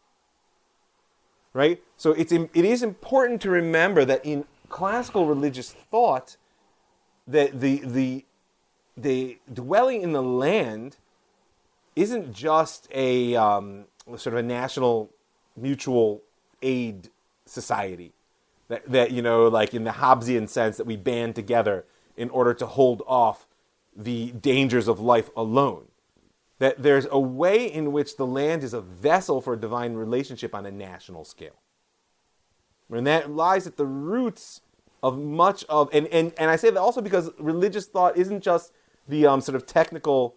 Speaker 1: Right? So it's, it is important to remember that in classical religious thought, that the, the, the dwelling in the land isn't just a um, sort of a national mutual aid society. That, that, you know, like in the Hobbesian sense, that we band together in order to hold off the dangers of life alone that there's a way in which the land is a vessel for a divine relationship on a national scale. And that lies at the roots of much of, and, and, and I say that also because religious thought isn't just the um, sort of technical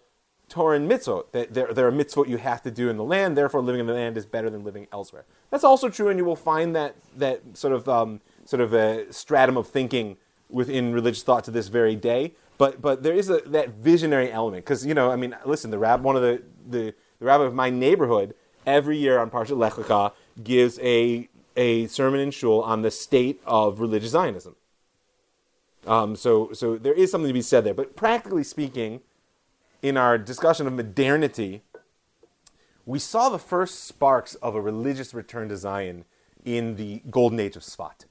Speaker 1: Torah and mitzvot. That there, there are mitzvot you have to do in the land, therefore living in the land is better than living elsewhere. That's also true, and you will find that, that sort of, um, sort of a stratum of thinking within religious thought to this very day but but there is a, that visionary element because you know I mean listen the rab one of the, the the rabbi of my neighborhood every year on Parshat Lech Lecha gives a a sermon in shul on the state of religious Zionism. Um, so so there is something to be said there, but practically speaking, in our discussion of modernity, we saw the first sparks of a religious return to Zion in the golden age of Sfat,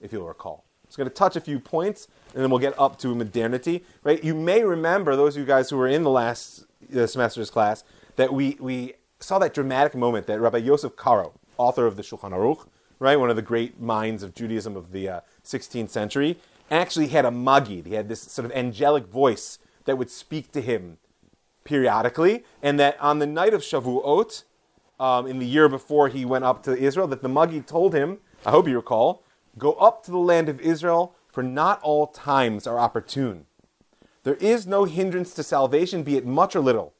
Speaker 1: if you'll recall. It's going to touch a few points, and then we'll get up to modernity. Right? You may remember those of you guys who were in the last uh, semester's class that we we saw that dramatic moment that Rabbi Yosef Karo, author of the Shulchan Aruch, right, one of the great minds of Judaism of the uh, 16th century, actually had a magid. He had this sort of angelic voice that would speak to him periodically, and that on the night of Shavuot, um, in the year before he went up to Israel, that the magid told him, I hope you recall, Go up to the land of Israel, for not all times are opportune. There is no hindrance to salvation, be it much or little.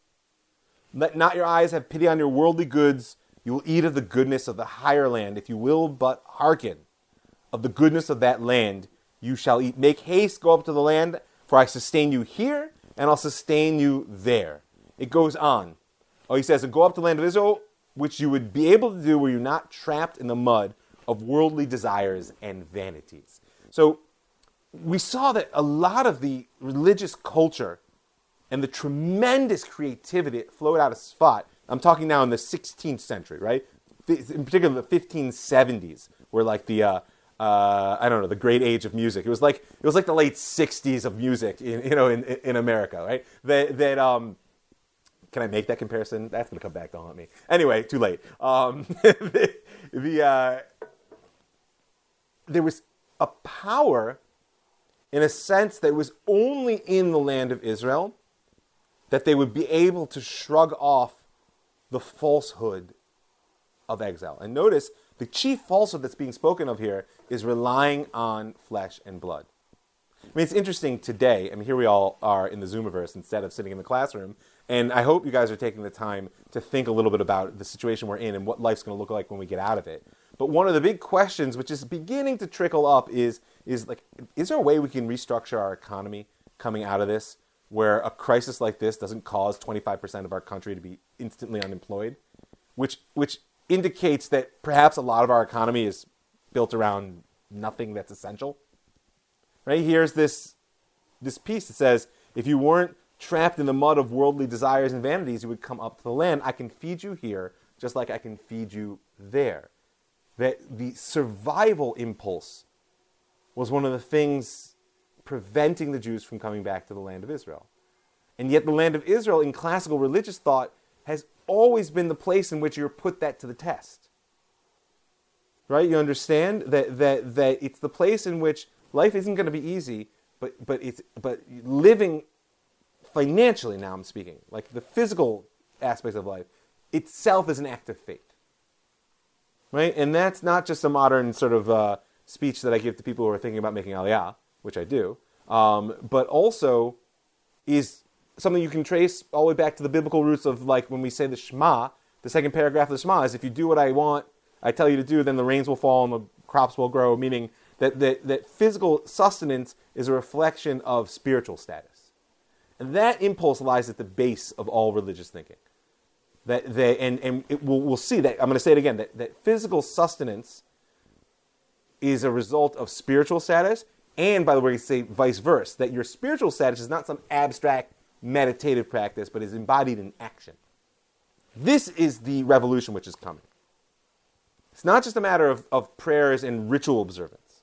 Speaker 1: Let not your eyes have pity on your worldly goods, You will eat of the goodness of the higher land, if you will but hearken. Of the goodness of that land you shall eat. Make haste, go up to the land, for I sustain you here, and I'll sustain you there. It goes on. Oh, he says, and go up to the land of Israel, which you would be able to do where you're not trapped in the mud of worldly desires and vanities. So we saw that a lot of the religious culture and the tremendous creativity that flowed out of Sfat, I'm talking now in the 16th century, right? In particular, the 1570s, where like the, uh, uh, I don't know, the great age of music. It was like, it was like the late 60s of music, in, you know, in, in America, right? That, that um, can I make that comparison? That's going to come back to haunt me. Anyway, too late. Um, *laughs* the, the uh, there was a power in a sense that was only in the land of Israel that they would be able to shrug off the falsehood of exile. And notice the chief falsehood that's being spoken of here is relying on flesh and blood. I mean, it's interesting today. I mean, here we all are in the Zoomiverse instead of sitting in the classroom. And I hope you guys are taking the time to think a little bit about the situation we're in and what life's going to look like when we get out of it. But one of the big questions, which is beginning to trickle up, is is like, is there a way we can restructure our economy coming out of this, where a crisis like this doesn't cause 25% of our country to be instantly unemployed, which which indicates that perhaps a lot of our economy is built around nothing that's essential. Right here's this this piece that says, if you weren't trapped in the mud of worldly desires and vanities, you would come up to the land. I can feed you here, just like I can feed you there that the survival impulse was one of the things preventing the Jews from coming back to the land of Israel. And yet, the land of Israel in classical religious thought has always been the place in which you're put that to the test. Right? You understand that, that, that it's the place in which life isn't going to be easy, but, but, it's, but living financially, now I'm speaking, like the physical aspects of life, itself is an act of faith right? And that's not just a modern sort of uh, speech that I give to people who are thinking about making aliyah, which I do, um, but also is something you can trace all the way back to the biblical roots of like when we say the Shema, the second paragraph of the Shema is if you do what I want, I tell you to do, then the rains will fall and the crops will grow, meaning that, that, that physical sustenance is a reflection of spiritual status. And that impulse lies at the base of all religious thinking. That they, and and it, we'll, we'll see that, I'm going to say it again, that, that physical sustenance is a result of spiritual status. And by the way, say vice versa, that your spiritual status is not some abstract meditative practice, but is embodied in action. This is the revolution which is coming. It's not just a matter of, of prayers and ritual observance.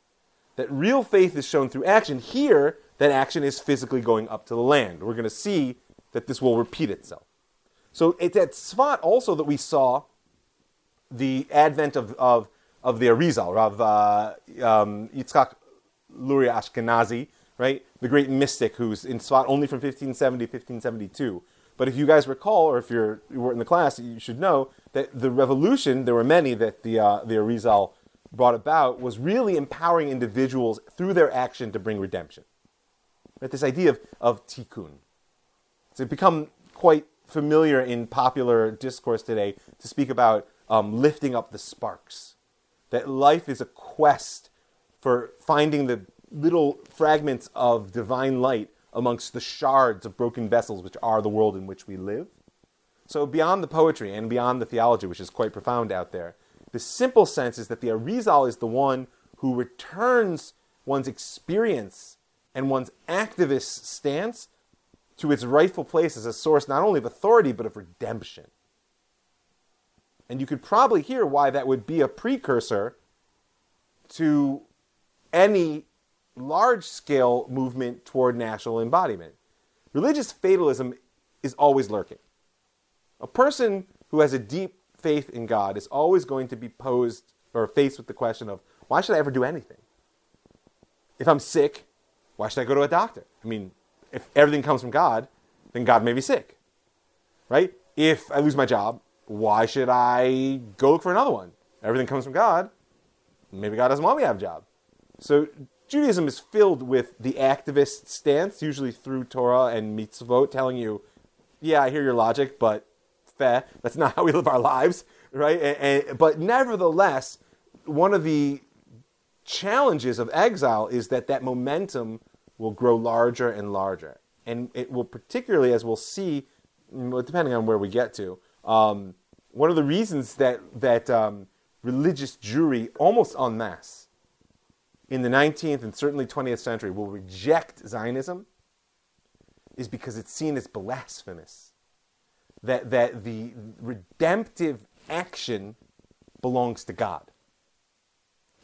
Speaker 1: That real faith is shown through action. Here, that action is physically going up to the land. We're going to see that this will repeat itself. So it's at Sfat also that we saw the advent of, of, of the Arizal, of uh, um, Yitzhak Luria Ashkenazi, right? The great mystic who's in Sfat only from 1570 to 1572. But if you guys recall, or if you're, you were in the class, you should know that the revolution, there were many that the, uh, the Arizal brought about, was really empowering individuals through their action to bring redemption. Right? This idea of, of tikkun. It's become quite familiar in popular discourse today to speak about um, lifting up the sparks. That life is a quest for finding the little fragments of divine light amongst the shards of broken vessels which are the world in which we live. So, beyond the poetry and beyond the theology, which is quite profound out there, the simple sense is that the Arizal is the one who returns one's experience and one's activist stance to its rightful place as a source not only of authority but of redemption. And you could probably hear why that would be a precursor to any large scale movement toward national embodiment. Religious fatalism is always lurking. A person who has a deep faith in God is always going to be posed or faced with the question of why should I ever do anything? If I'm sick, why should I go to a doctor? I mean, if everything comes from God, then God may be sick. Right? If I lose my job, why should I go look for another one? Everything comes from God. Maybe God doesn't want me to have a job. So Judaism is filled with the activist stance, usually through Torah and mitzvot, telling you, yeah, I hear your logic, but fair. That's not *laughs* how we live our lives. right? And, and, but nevertheless, one of the challenges of exile is that that momentum will grow larger and larger. And it will particularly, as we'll see, depending on where we get to, um, one of the reasons that, that um, religious Jewry, almost en masse, in the 19th and certainly 20th century will reject Zionism is because it's seen as blasphemous. That, that the redemptive action belongs to God.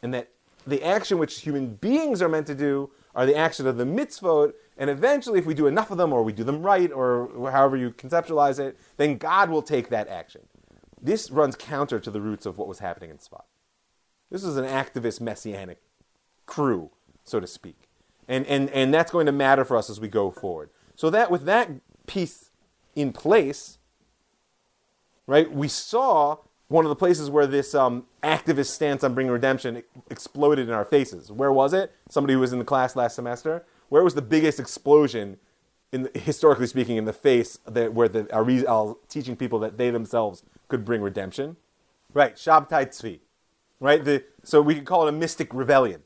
Speaker 1: And that the action which human beings are meant to do are the action of the mitzvot, and eventually, if we do enough of them, or we do them right, or however you conceptualize it, then God will take that action. This runs counter to the roots of what was happening in Tzfat. This is an activist messianic crew, so to speak. And, and, and that's going to matter for us as we go forward. So that with that piece in place, right, we saw one of the places where this um, activist stance on bringing redemption exploded in our faces. Where was it? Somebody who was in the class last semester. Where was the biggest explosion, in the, historically speaking, in the face that, where the are teaching people that they themselves could bring redemption? Right, Shabtai Tzvi. Right, the, so we could call it a mystic rebellion.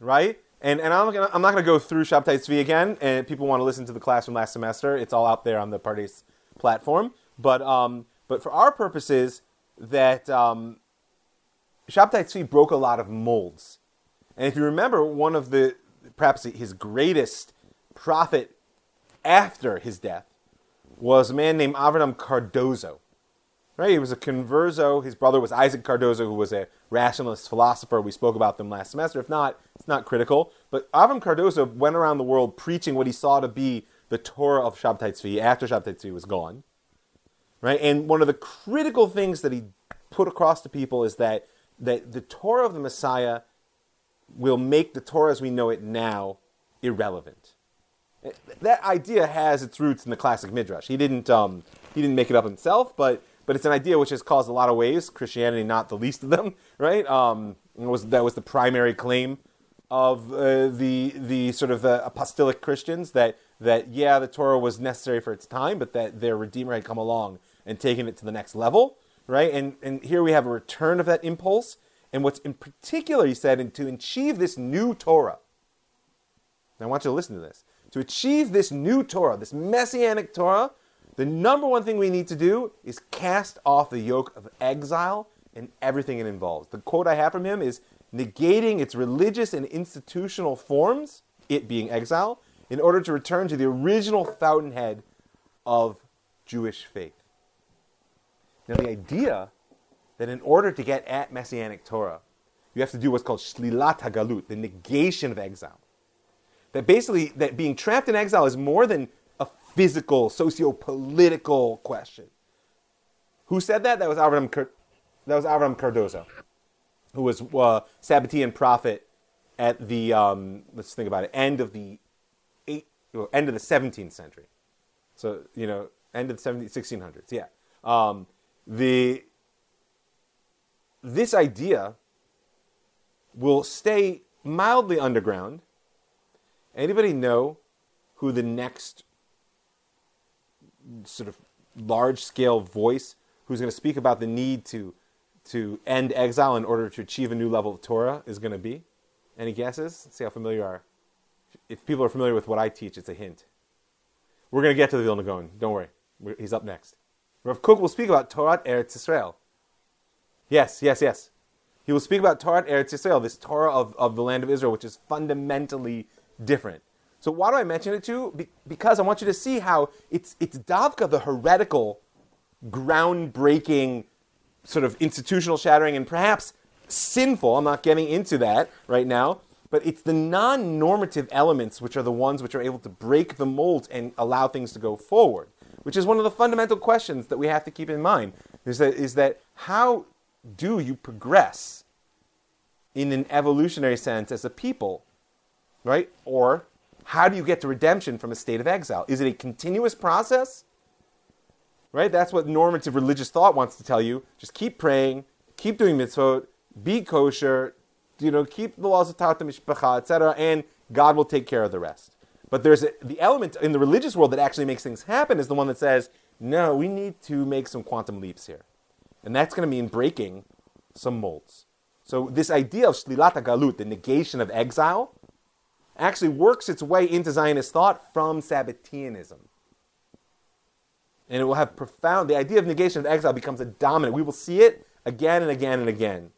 Speaker 1: Right, and, and I'm, gonna, I'm not going to go through Shabtai Tzvi again, and people want to listen to the class from last semester. It's all out there on the Pardes platform. But, um, but for our purposes, that um, Shabtai Tzvi broke a lot of molds. And if you remember, one of the, perhaps his greatest prophet after his death was a man named Avram Cardozo. Right? He was a converso. His brother was Isaac Cardozo, who was a rationalist philosopher. We spoke about them last semester. If not, it's not critical. But Avram Cardozo went around the world preaching what he saw to be the Torah of Shabtai Tzvi after Shabtai Tzvi was gone. Right? And one of the critical things that he put across to people is that, that the Torah of the Messiah will make the Torah as we know it now irrelevant. That idea has its roots in the classic Midrash. He didn't, um, he didn't make it up himself, but but it's an idea which has caused a lot of waves. Christianity, not the least of them, *laughs* right? Um, was that was the primary claim of uh, the the sort of the apostolic Christians that that yeah, the Torah was necessary for its time, but that their Redeemer had come along and taken it to the next level, right? And and here we have a return of that impulse. And what's in particular, he said, and to achieve this new Torah. I want you to listen to this. To achieve this new Torah, this messianic Torah, the number one thing we need to do is cast off the yoke of exile and everything it involves. The quote I have from him is negating its religious and institutional forms, it being exile, in order to return to the original fountainhead of Jewish faith. Now, the idea that in order to get at Messianic Torah, you have to do what's called shlilat hagalut, the negation of exile. That basically, that being trapped in exile is more than a physical, socio-political question. Who said that? That was Avram, that was Avram Cardozo, who was uh, Sabbatean prophet at the um, let's think about it end of the eight end of the 17th century. So you know end of the 17, 1600s. Yeah. Um, the this idea will stay mildly underground. Anybody know who the next sort of large scale voice who's going to speak about the need to to end exile in order to achieve a new level of Torah is going to be? Any guesses? see how familiar you are. If people are familiar with what I teach, it's a hint. We're going to get to the Vilna Gaon. Don't worry. He's up next. Rav Kook will speak about Torah Eretz Israel. Yes, yes, yes. He will speak about Torah Eretz Israel, this Torah of, of the land of Israel, which is fundamentally different. So why do I mention it to you? Be- because I want you to see how it's it's Davka, the heretical, groundbreaking, sort of institutional shattering, and perhaps sinful. I'm not getting into that right now, but it's the non-normative elements which are the ones which are able to break the mold and allow things to go forward. Which is one of the fundamental questions that we have to keep in mind. Is that is that how do you progress in an evolutionary sense as a people, right? Or how do you get to redemption from a state of exile? Is it a continuous process? Right? That's what normative religious thought wants to tell you. Just keep praying, keep doing mitzvot, be kosher, you know, keep the laws of Taharat Mishpacha, etc., and God will take care of the rest. But there's a, the element in the religious world that actually makes things happen is the one that says, no, we need to make some quantum leaps here. And that's going to mean breaking some molds. So this idea of shlilat galut, the negation of exile, actually works its way into Zionist thought from Sabbateanism. And it will have profound, the idea of negation of exile becomes a dominant. We will see it again and again and again.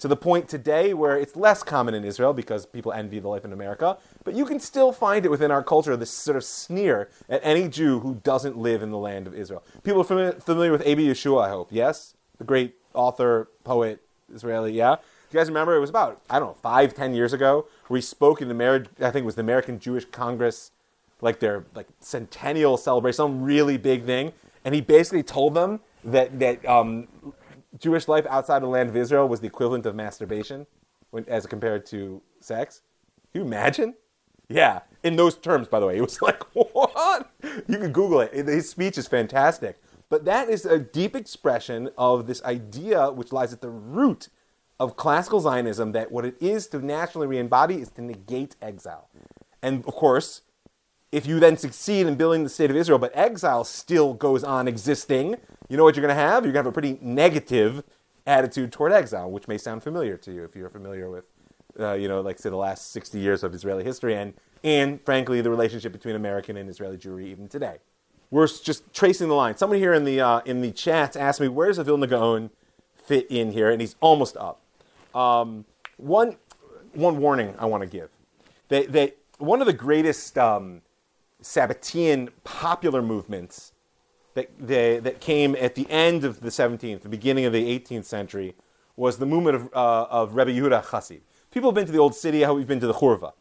Speaker 1: To the point today where it's less common in Israel because people envy the life in America, but you can still find it within our culture, this sort of sneer at any Jew who doesn't live in the land of Israel. People are familiar, with A.B. Yehoshua, I hope, yes? The great author, poet, Israeli, yeah? Do you guys remember? It was about, I don't know, five, ten years ago, where he spoke in the marriage, I think it was the American Jewish Congress, like their like centennial celebration, some really big thing. And he basically told them that, that um, Jewish life outside the land of Israel was the equivalent of masturbation when, as compared to sex. Can you imagine? Yeah, in those terms, by the way. It was *laughs* like, what? You can Google it. His speech is fantastic. But that is a deep expression of this idea which lies at the root of classical Zionism that what it is to nationally re embody is to negate exile. And of course, if you then succeed in building the state of Israel, but exile still goes on existing, you know what you're going to have? You're going to have a pretty negative attitude toward exile, which may sound familiar to you if you're familiar with, uh, you know, like say the last 60 years of Israeli history and, and frankly, the relationship between American and Israeli Jewry even today. We're just tracing the line. Someone here in the, uh, in the chat asked me, where's a Vilna Gaon fit in here? And he's almost up. Um, one, one warning I want to give. That, that one of the greatest um, Sabbatean popular movements that, that, that came at the end of the 17th, the beginning of the 18th century, was the movement of, uh, of Rebbe Yehuda Chassid. People have been to the old city, how we've been to the Churva.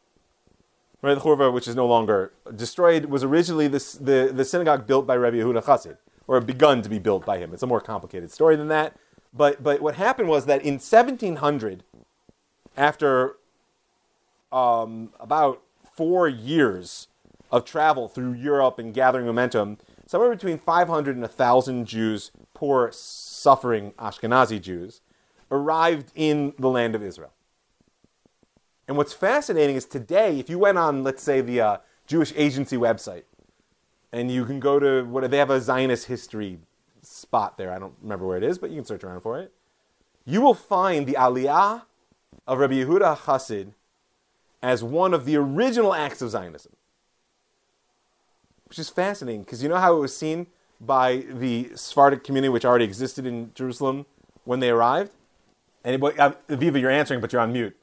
Speaker 1: Right, the Churva, which is no longer destroyed, was originally this, the, the synagogue built by Rebbe Yehuda Chassid, or begun to be built by him. It's a more complicated story than that. But, but what happened was that in 1700, after um, about four years of travel through Europe and gathering momentum, somewhere between 500 and 1,000 Jews, poor, suffering Ashkenazi Jews, arrived in the land of Israel. And what's fascinating is today, if you went on, let's say, the uh, Jewish Agency website, and you can go to what they have a Zionist history spot there. I don't remember where it is, but you can search around for it. You will find the Aliyah of Rabbi Yehuda Chassid as one of the original acts of Zionism, which is fascinating because you know how it was seen by the Sephardic community, which already existed in Jerusalem when they arrived. And uh, Viva, you're answering, but you're on mute.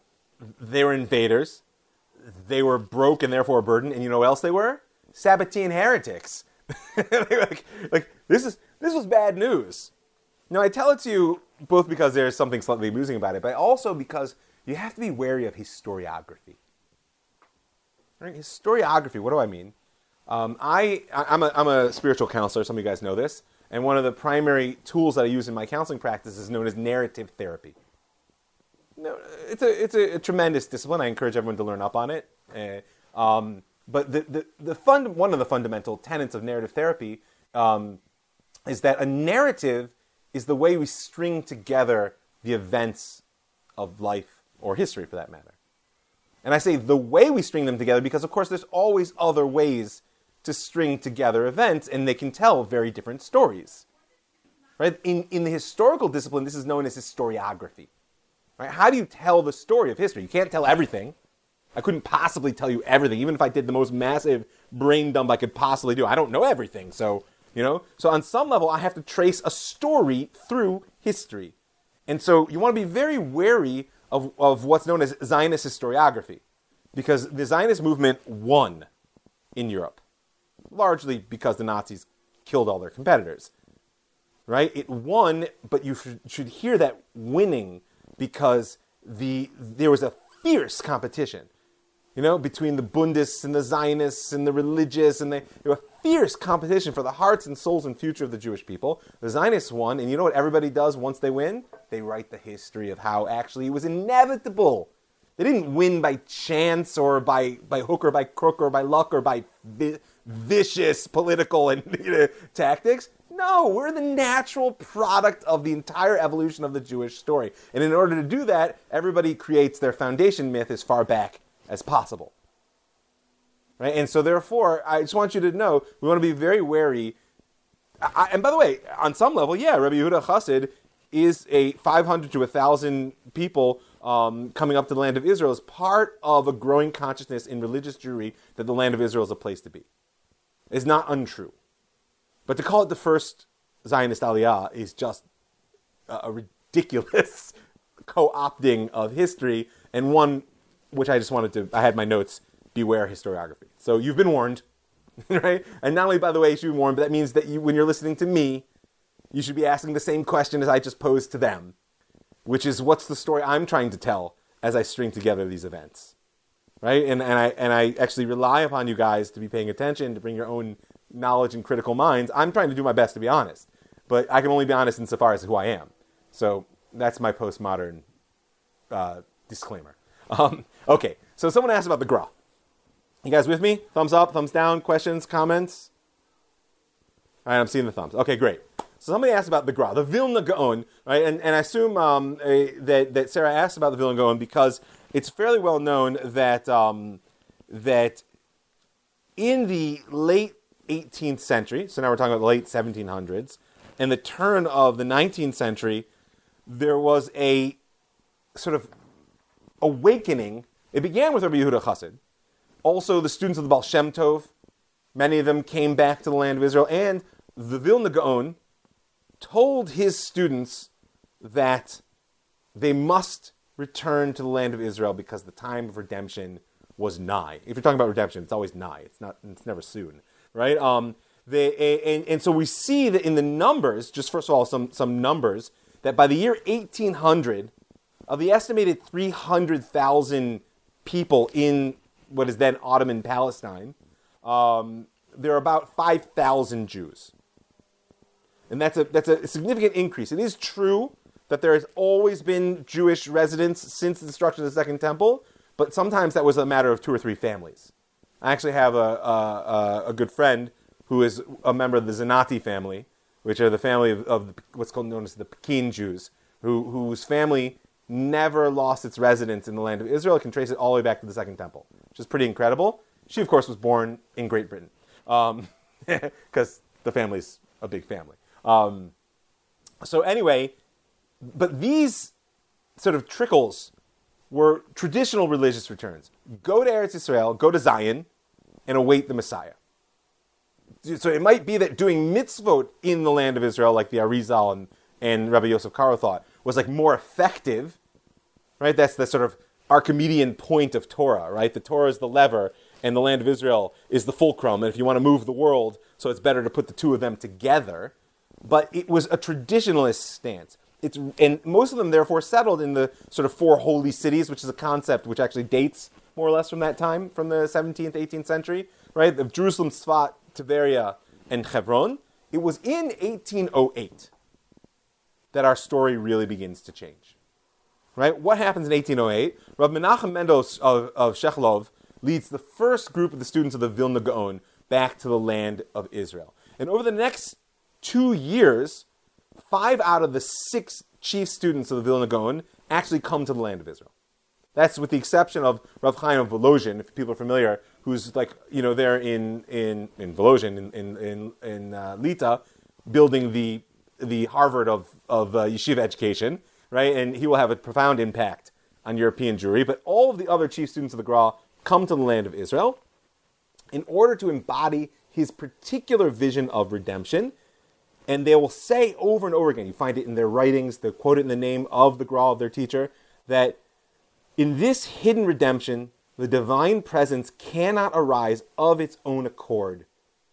Speaker 1: They were invaders. They were broke and therefore a burden. And you know what else they were? Sabbatean heretics. *laughs* like, like this is this was bad news. Now, I tell it to you both because there's something slightly amusing about it, but also because you have to be wary of historiography. Right? Historiography, what do I mean? Um, I, I'm a, I'm a spiritual counselor, some of you guys know this, and one of the primary tools that I use in my counseling practice is known as narrative therapy. No, it's a, it's a, a tremendous discipline. I encourage everyone to learn up on it. Uh, um, but the, the, the fund, one of the fundamental tenets of narrative therapy um, is that a narrative is the way we string together the events of life or history for that matter. And I say the way we string them together because, of course, there's always other ways to string together events, and they can tell very different stories. Right? In, in the historical discipline, this is known as historiography. Right? How do you tell the story of history? You can't tell everything. I couldn't possibly tell you everything, even if I did the most massive brain dump I could possibly do. I don't know everything, so you know? So on some level, I have to trace a story through history. And so you want to be very wary of, of what's known as Zionist historiography. Because the Zionist movement won in Europe, largely because the Nazis killed all their competitors. Right? It won, but you should hear that winning because the, there was a fierce competition you know, between the Bundists and the Zionists and the religious, and they, they were fierce competition for the hearts and souls and future of the Jewish people. The Zionists won, and you know what everybody does once they win? They write the history of how actually it was inevitable. They didn't win by chance or by, by hook or by crook or by luck or by vicious political and *laughs* you know, tactics. No, we're the natural product of the entire evolution of the Jewish story. And in order to do that, everybody creates their foundation myth as far back as possible. Right? And so, therefore, I just want you to know we want to be very wary. I, and by the way, on some level, yeah, Rabbi Yehuda Chassid is a 500 to 1,000 people um, coming up to the land of Israel is part of a growing consciousness in religious Jewry that the land of Israel is a place to be. It's not untrue. But to call it the first Zionist Aliyah is just a, ridiculous *laughs* co opting of history and one which I just wanted to, I had my notes, beware historiography. So you've been warned, *laughs* right? And not only, by the way, should you be warned, but that means that you, when you're listening to me, you should be asking the same question as I just posed to them, which is what's the story I'm trying to tell as I string together these events, right? And, and, I, and I actually rely upon you guys to be paying attention, to bring your own knowledge and critical minds. I'm trying to do my best to be honest, but I can only be honest insofar as who I am. So that's my postmodern uh, disclaimer. Um, okay, so someone asked about the Gra. You guys with me? Thumbs up, thumbs down, questions, comments? All right, I'm seeing the thumbs. Okay, great. So somebody asked about the Gra, the Vilna Gaon, right? And, and I assume um, a, that, that Sarah asked about the Vilna Gaon because it's fairly well known that, um, that in the late 18th century, so now we're talking about the late 1700s, and the turn of the 19th century, there was a sort of awakening. It began with Rabbi Yehuda Chassid. Also, the students of the Baal Shem Tov, many of them came back to the land of Israel, and the Vilna Gaon told his students that they must return to the land of Israel because the time of redemption was nigh. If you're talking about redemption, it's always nigh. It's not. It's never soon, right? Um, they, and, and so we see that in the numbers, just first of all, some some numbers that by the year 1800, of the estimated 300,000 people in what is then Ottoman Palestine, um, there are about 5,000 Jews. And that's a, that's a significant increase. It is true that there has always been Jewish residents since the destruction of the Second Temple, but sometimes that was a matter of two or three families. I actually have a, a, a good friend who is a member of the Zenati family, which are the family of, of what's called known as the Peki'in Jews, who, whose family never lost its residence in the land of Israel. It can trace it all the way back to the Second Temple, which is pretty incredible. She, of course, was born in Great Britain because um, *laughs* the family's a big family. Um, so, anyway, but these sort of trickles were traditional religious returns. Go to Eretz Israel, go to Zion, and await the Messiah. So it might be that doing mitzvot in the land of Israel, like the Arizal and, and Rabbi Yosef Karo thought, was like more effective, right? That's the sort of Archimedean point of Torah, right? The Torah is the lever, and the land of Israel is the fulcrum. And if you want to move the world, so it's better to put the two of them together. But it was a traditionalist stance. It's, and most of them, therefore, settled in the sort of four holy cities, which is a concept which actually dates more or less from that time, from the 17th, 18th century, right? Of Jerusalem, Sfat, Tiberia, and Hebron. It was in 1808 that our story really begins to change. Right? What happens in 1808? Rav Menachem Mendel of, of Shklov leads the first group of the students of the Vilna Gaon back to the land of Israel. And over the next two years, five out of the six chief students of the Vilna Gaon actually come to the land of Israel. That's with the exception of Rav Chaim of Volozhin, if people are familiar, who's like, you know, there in, in, in Volozhin, in, in, in, in uh, Lita, building the the Harvard of, of uh, yeshiva education, right? And he will have a profound impact on European Jewry. But all of the other chief students of the Gra come to the land of Israel in order to embody his particular vision of redemption. And they will say over and over again, you find it in their writings, they quote it in the name of the Graal of their teacher, that in this hidden redemption, the divine presence cannot arise of its own accord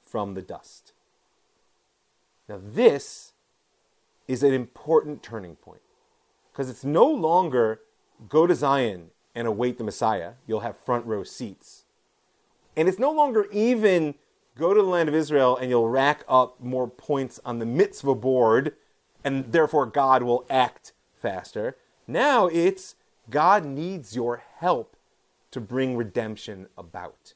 Speaker 1: from the dust. Now, this is an important turning point because it's no longer go to Zion and await the Messiah. You'll have front row seats. And it's no longer even go to the land of Israel and you'll rack up more points on the mitzvah board and therefore God will act faster. Now it's God needs your help to bring redemption about.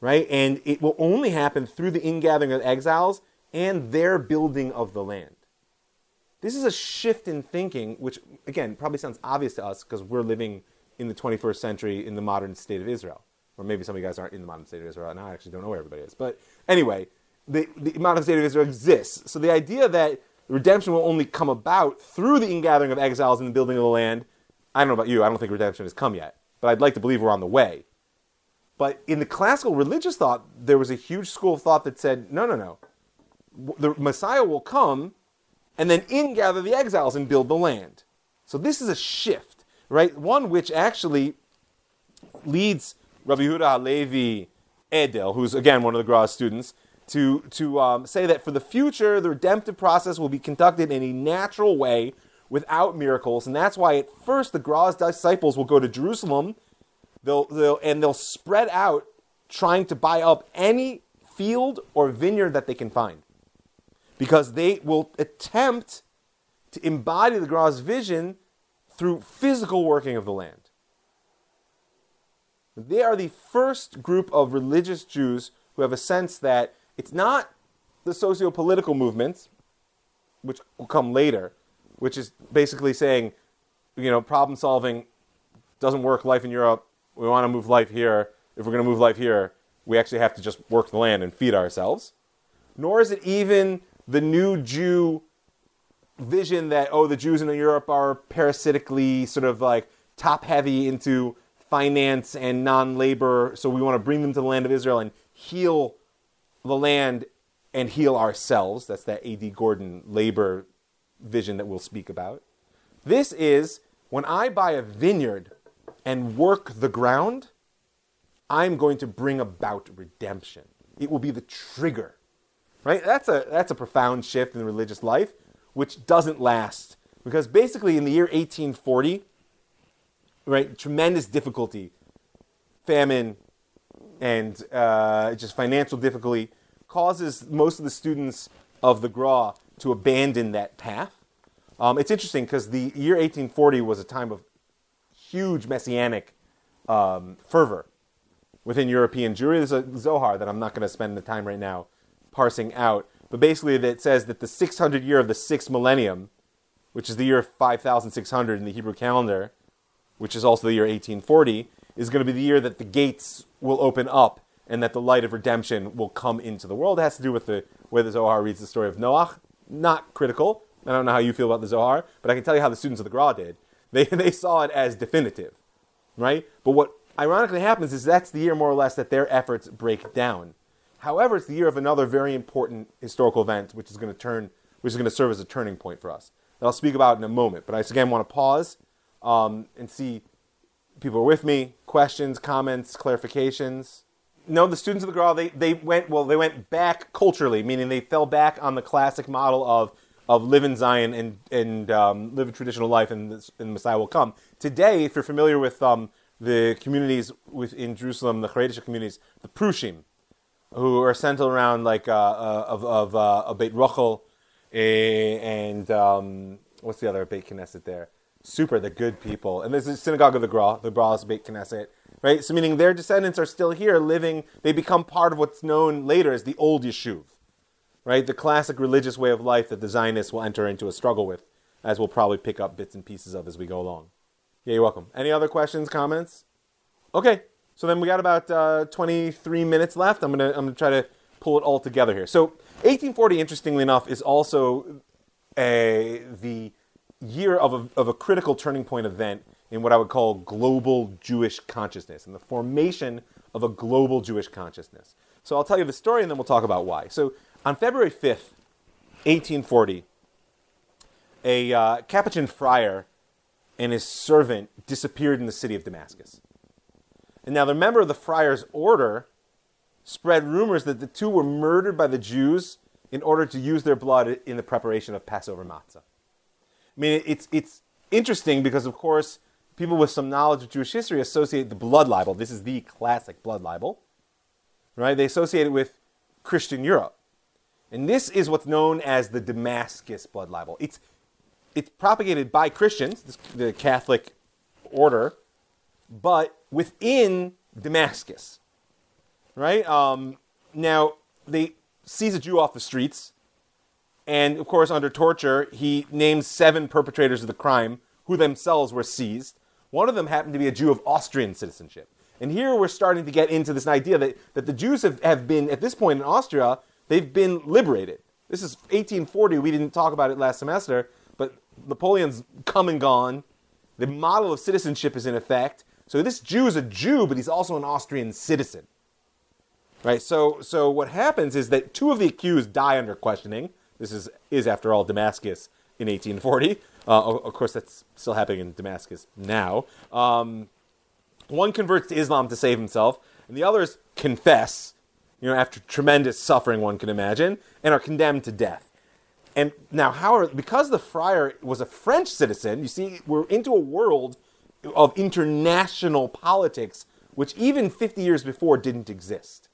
Speaker 1: Right? And it will only happen through the ingathering of exiles and their building of the land. This is a shift in thinking, which, again, probably sounds obvious to us because we're living in the 21st century in the modern state of Israel. Or maybe some of you guys aren't in the modern state of Israel, and I actually don't know where everybody is. But anyway, the, the modern state of Israel exists. So the idea that, redemption will only come about through the ingathering of exiles and the building of the land. I don't know about you, I don't think redemption has come yet, but I'd like to believe we're on the way. But in the classical religious thought, there was a huge school of thought that said, no, no, no. The Messiah will come and then ingather the exiles and build the land. So this is a shift, right? One which actually leads Rabbi Yehuda Halevi Edel, who's again one of the Gra's students, to, to um, say that for the future, the redemptive process will be conducted in a natural way without miracles. And that's why at first the Gra's disciples will go to Jerusalem They'll, they'll, and they'll spread out trying to buy up any field or vineyard that they can find. Because they will attempt to embody the Gra's vision through physical working of the land. They are the first group of religious Jews who have a sense that it's not the socio political movements, which will come later, which is basically saying, you know, problem solving doesn't work, life in Europe, we want to move life here. If we're going to move life here, we actually have to just work the land and feed ourselves. Nor is it even the new Jew vision that, oh, the Jews in Europe are parasitically sort of like top heavy into finance and non labor, so we want to bring them to the land of Israel and heal the land and heal ourselves. That's that A.D. Gordon labor vision that we'll speak about. This is when I buy a vineyard and work the ground, I'm going to bring about redemption. It will be the trigger. Right? That's a that's a profound shift in religious life, which doesn't last. Because basically in the year 1840, right, tremendous difficulty, famine, and uh, just financial difficulty causes most of the students of the Gra to abandon that path. Um, it's interesting because the year 1840 was a time of huge messianic um, fervor within European Jewry. There's a Zohar that I'm not going to spend the time right now parsing out, but basically it says that the 600 year of the sixth millennium, which is the year 5600 in the Hebrew calendar, which is also the year 1840, is going to be the year that the gates will open up and that the light of redemption will come into the world. It has to do with the way the Zohar reads the story of Noach. Not critical. I don't know how you feel about the Zohar, but I can tell you how the students of the Gra did. *laughs* They, they saw it as definitive, right? But what ironically happens is that's the year, more or less, that their efforts break down. However, it's the year of another very important historical event, which is going to turn, which is going to serve as a turning point for us. That I'll speak about in a moment. But I just again want to pause um, and see people are with me. Questions, comments, clarifications. No, the students of the Gra, they, they went well. They went back culturally, meaning they fell back on the classic model of of live in Zion and and um, live a traditional life, and, and Messiah will come. Today, if you're familiar with um, the communities within Jerusalem, the Haredish communities, the Prushim, who are centered around like uh, uh, of of uh, Beit Rochel, eh, and um, what's the other Beit Knesset there? Super, the good people, and there's the synagogue of the Gra, the Gra's Beit Knesset, right? So meaning their descendants are still here, living. They become part of what's known later as the Old Yishuv right? The classic religious way of life that the Zionists will enter into a struggle with, as we'll probably pick up bits and pieces of as we go along. Yeah, you're welcome. Any other questions, comments? Okay, so then we got about uh, 23 minutes left. I'm gonna I'm gonna try to pull it all together here. So 1840, interestingly enough, is also a, the year of a, of a critical turning point event in what I would call global Jewish consciousness and the formation of a global Jewish consciousness. So I'll tell you the story and then we'll talk about why. So on February 5th, 1840, a uh, Capuchin friar and his servant disappeared in the city of Damascus. And now the member of the friar's order spread rumors that the two were murdered by the Jews in order to use their blood in the preparation of Passover matzah. I mean, it's, it's interesting because, of course, people with some knowledge of Jewish history associate the blood libel. This is the classic blood libel, right? They associate it with Christian Europe. And this is what's known as the Damascus blood libel. It's, it's propagated by Christians, the Catholic order, but within Damascus. Right? Um, now, they seize a Jew off the streets, and of course, under torture, he names seven perpetrators of the crime who themselves were seized. One of them happened to be a Jew of Austrian citizenship. And here we're starting to get into this idea that, that the Jews have, have been, at this point in Austria, they've been liberated. This is 1840. We didn't talk about it last semester, but Napoleon's come and gone. The model of citizenship is in effect. So this Jew is a Jew, but he's also an Austrian citizen. Right? So, so what happens is that two of the accused die under questioning. This is, is after all, Damascus in 1840. Uh, of course, that's still happening in Damascus now. Um, one converts to Islam to save himself, and the others confess, you know, after tremendous suffering, one can imagine, and are condemned to death. And now, however, because the friar was a French citizen, you see, we're into a world of international politics, which even 50 years before didn't exist.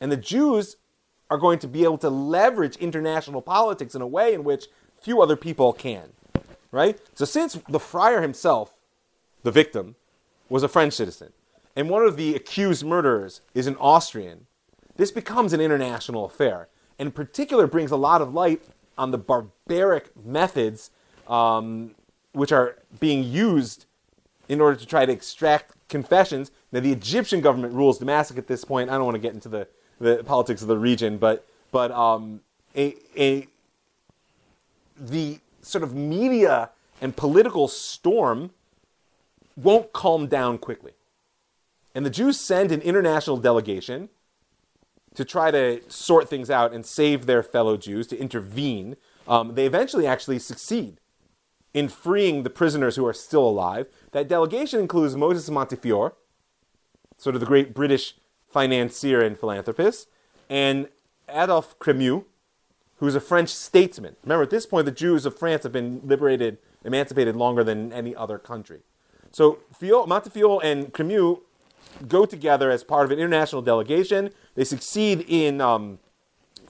Speaker 1: And the Jews are going to be able to leverage international politics in a way in which few other people can. Right? So, since the friar himself, the victim, was a French citizen, and one of the accused murderers is an Austrian, this becomes an international affair. And in particular, brings a lot of light on the barbaric methods um, which are being used in order to try to extract confessions. Now, the Egyptian government rules Damascus at this point. I don't want to get into the, the politics of the region, but but um, a, a the sort of media and political storm won't calm down quickly. And the Jews send an international delegation to try to sort things out and save their fellow Jews, to intervene. Um, they eventually actually succeed in freeing the prisoners who are still alive. That delegation includes Moses Montefiore, sort of the great British financier and philanthropist, and Adolphe Crémieux, who's a French statesman. Remember, at this point, the Jews of France have been liberated, emancipated longer than any other country. So Montefiore and Crémieux go together as part of an international delegation. They succeed in um,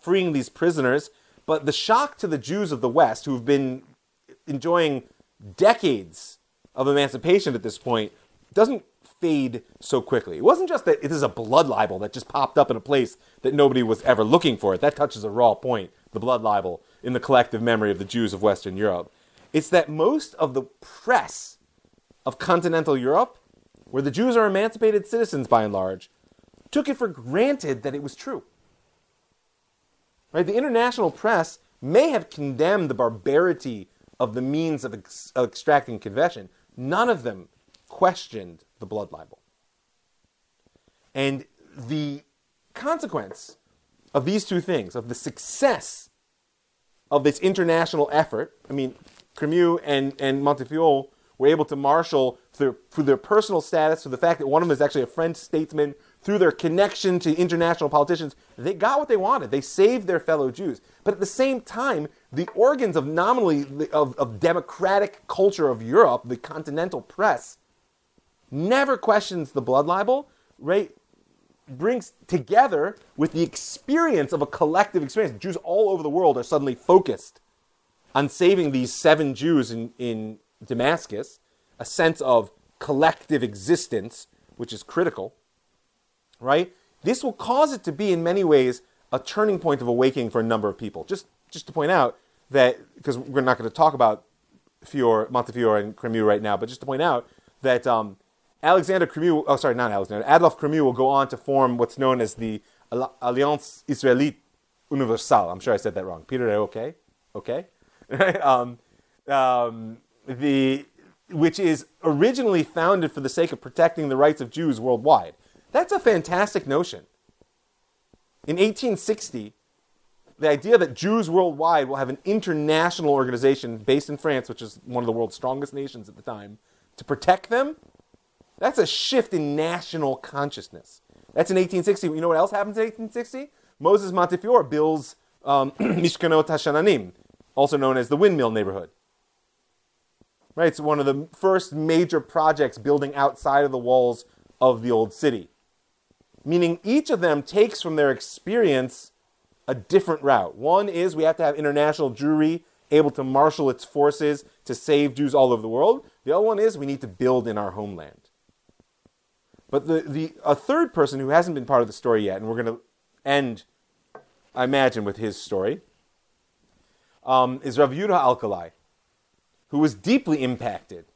Speaker 1: freeing these prisoners, but the shock to the Jews of the West, who've been enjoying decades of emancipation at this point, doesn't fade so quickly. It wasn't just that this is a blood libel that just popped up in a place that nobody was ever looking for it. That touches a raw point, the blood libel, in the collective memory of the Jews of Western Europe. It's that most of the press of continental Europe, where the Jews are emancipated citizens by and large, took it for granted that it was true. Right? The international press may have condemned the barbarity of the means of, ex- of extracting confession. None of them questioned the blood libel. And the consequence of these two things, of the success of this international effort, I mean, Crémieux and, and Montefiore were able to marshal through, through their personal status, through the fact that one of them is actually a French statesman, through their connection to international politicians, they got what they wanted. They saved their fellow Jews. But at the same time, the organs of nominally of, of democratic culture of Europe, the continental press, never questions the blood libel, right? Brings together with the experience of a collective experience. Jews all over the world are suddenly focused on saving these seven Jews in, in Damascus, a sense of collective existence, which is critical, right? This will cause it to be, in many ways, a turning point of awakening for a number of people. Just, just to point out that, because we're not going to talk about Fiore, Montefiore and Crémieux right now, but just to point out that um, Alexander Crémieux, oh, sorry, not Alexander, Adolphe Crémieux will go on to form what's known as the Alliance Israélite Universelle. I'm sure I said that wrong. Peter, okay? Okay? *laughs* um, um, the, which is originally founded for the sake of protecting the rights of Jews worldwide. That's a fantastic notion. In 1860, the idea that Jews worldwide will have an international organization based in France, which is one of the world's strongest nations at the time, to protect them, that's a shift in national consciousness. That's in 1860. You know what else happens in 1860? Moses Montefiore builds um, *clears throat* Mishkanot HaSha'anim, also known as the Windmill Neighborhood. Right? It's one of the first major projects building outside of the walls of the old city. Meaning each of them takes from their experience a different route. One is we have to have international Jewry able to marshal its forces to save Jews all over the world. The other one is we need to build in our homeland. But the, the a third person who hasn't been part of the story yet, and we're going to end, I imagine, with his story, um, is Rav Yehuda Alkalai who was deeply impacted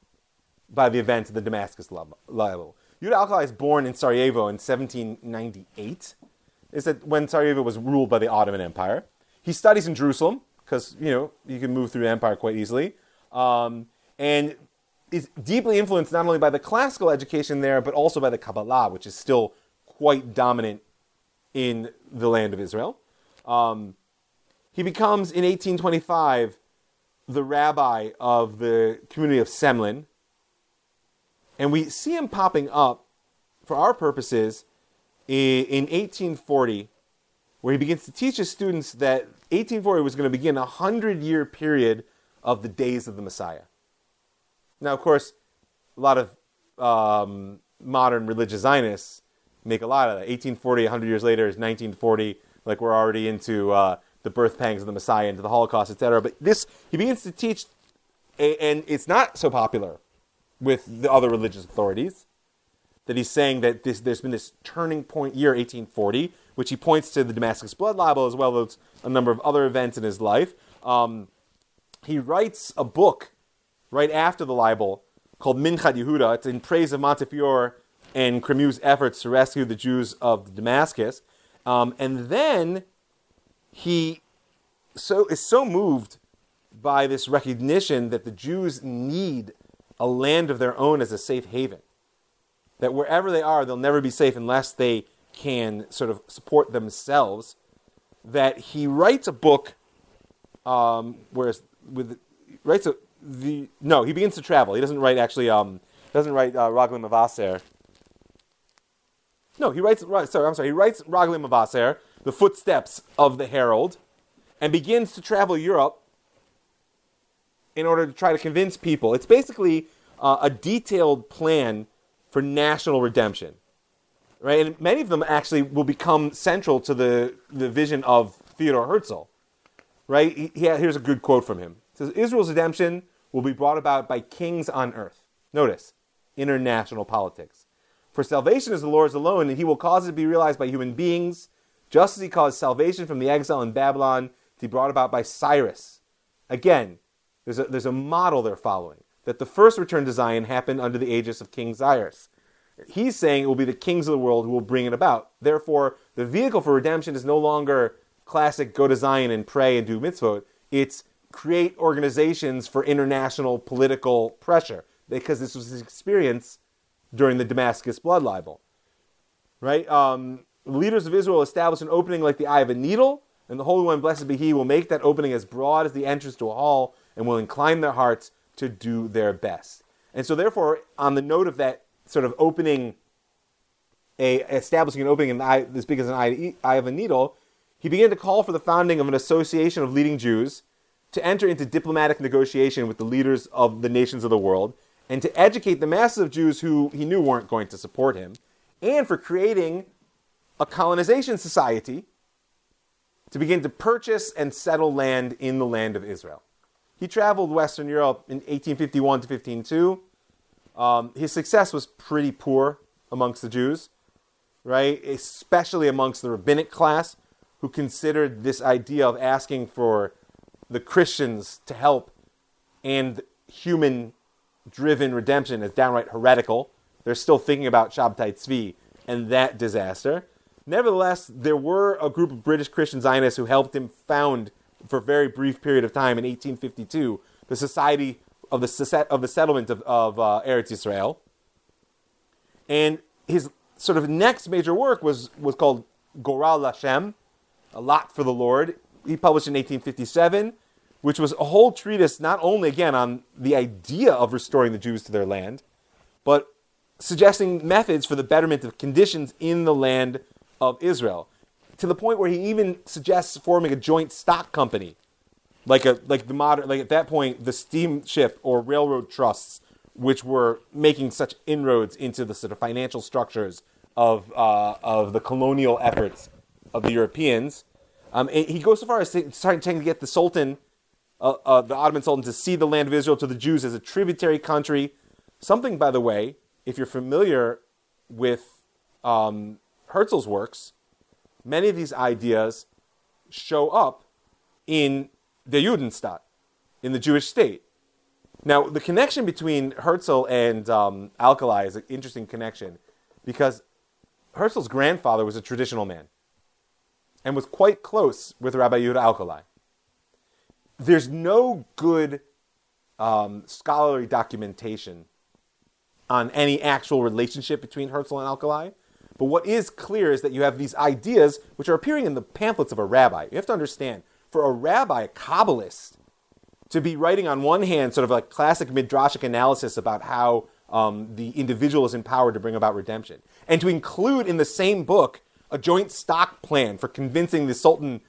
Speaker 1: by the events of the Damascus libel. Yehuda Alkalai is born in Sarajevo in 1798. Is that when Sarajevo was ruled by the Ottoman Empire. he studies in Jerusalem because you know you can move through the empire quite easily, um, and is deeply influenced not only by the classical education there, but also by the Kabbalah, which is still quite dominant in the land of Israel. Um, he becomes in 1825 the rabbi of the community of Semlin, and we see him popping up for our purposes in, in 1840, where he begins to teach his students that 1840 was going to begin a hundred year period of the days of the Messiah. Now, of course, a lot of um, modern religious Zionists make a lot of that. 1840, 100 years later, is 1940. Like we're already into uh, the birth pangs of the Messiah, into the Holocaust, etc. But this, he begins to teach, and it's not so popular with the other religious authorities that he's saying that this, there's been this turning point year, 1840, which he points to the Damascus blood libel as well as a number of other events in his life. Um, he writes a book right after the libel called Minchat Yehuda. It's in praise of Montefiore and Cremieux's efforts to rescue the Jews of Damascus. Um, and then he so is so moved by this recognition that the Jews need a land of their own as a safe haven that wherever they are, they'll never be safe unless they can sort of support themselves. That he writes a book, um, whereas with writes a the no, he begins to travel. He doesn't write actually. Um, doesn't write uh, Raglim. No, he writes. Sorry, I'm sorry. He writes Raglei Mevaser, the footsteps of the herald, and begins to travel Europe in order to try to convince people. It's basically uh, a detailed plan for national redemption. Right? And many of them actually will become central to the, the vision of Theodore Herzl. Right? He, he, here's a good quote from him. It says, Israel's redemption will be brought about by kings on earth. Notice, international politics. For salvation is the Lord's alone, and he will cause it to be realized by human beings, just as he caused salvation from the exile in Babylon to be brought about by Cyrus. Again, there's a, there's a model they're following that the first return to Zion happened under the aegis of King Cyrus. He's saying it will be the kings of the world who will bring it about. Therefore, the vehicle for redemption is no longer classic go to Zion and pray and do mitzvot. It's create organizations for international political pressure because this was his experience during the Damascus blood libel. Right? Um, leaders of Israel established an opening like the eye of a needle, and the Holy One, blessed be He, will make that opening as broad as the entrance to a hall and will incline their hearts to do their best. And so, therefore, on the note of that sort of opening, a establishing an opening in the eye, as big as an eye, eye of a needle, he began to call for the founding of an association of leading Jews to enter into diplomatic negotiation with the leaders of the nations of the world and to educate the masses of Jews who he knew weren't going to support him, and for creating a colonization society to begin to purchase and settle land in the land of Israel. He traveled Western Europe in 1851 to 1502. Um, his success was pretty poor amongst the Jews, right? Especially amongst the rabbinic class, who considered this idea of asking for the Christians to help and human driven redemption is downright heretical. They're still thinking about Shabtai Tzvi and that disaster. Nevertheless, there were a group of British Christian Zionists who helped him found for a very brief period of time in 1852 the Society of the, of the Settlement of, of uh, Eretz Israel. And his sort of next major work was, was called Goral Lashem, A Lot for the Lord. He published in 1857, which was a whole treatise not only, again, on the idea of restoring the Jews to their land, but suggesting methods for the betterment of conditions in the land of Israel to the point where he even suggests forming a joint stock company, like a like the modern like at that point the steamship or railroad trusts, which were making such inroads into the sort of financial structures of uh, of the colonial efforts of the Europeans. Um, he goes so far as trying to get the Sultan, uh, uh, the Ottoman Sultan, to see the land of Israel to the Jews as a tributary country. Something, by the way, if you're familiar with um, Herzl's works, many of these ideas show up in the Judenstaat, in the Jewish state. Now, the connection between Herzl and um, Alkalai is an interesting connection because Herzl's grandfather was a traditional man. And was quite close with Rabbi Yehuda Alkalai. There's no good um, scholarly documentation on any actual relationship between Herzl and Alkalai. But what is clear is that you have these ideas which are appearing in the pamphlets of a rabbi. You have to understand, for a rabbi, a Kabbalist, to be writing on one hand sort of like classic midrashic analysis about how um, the individual is empowered to bring about redemption, and to include in the same book a joint stock plan for convincing the Sultan,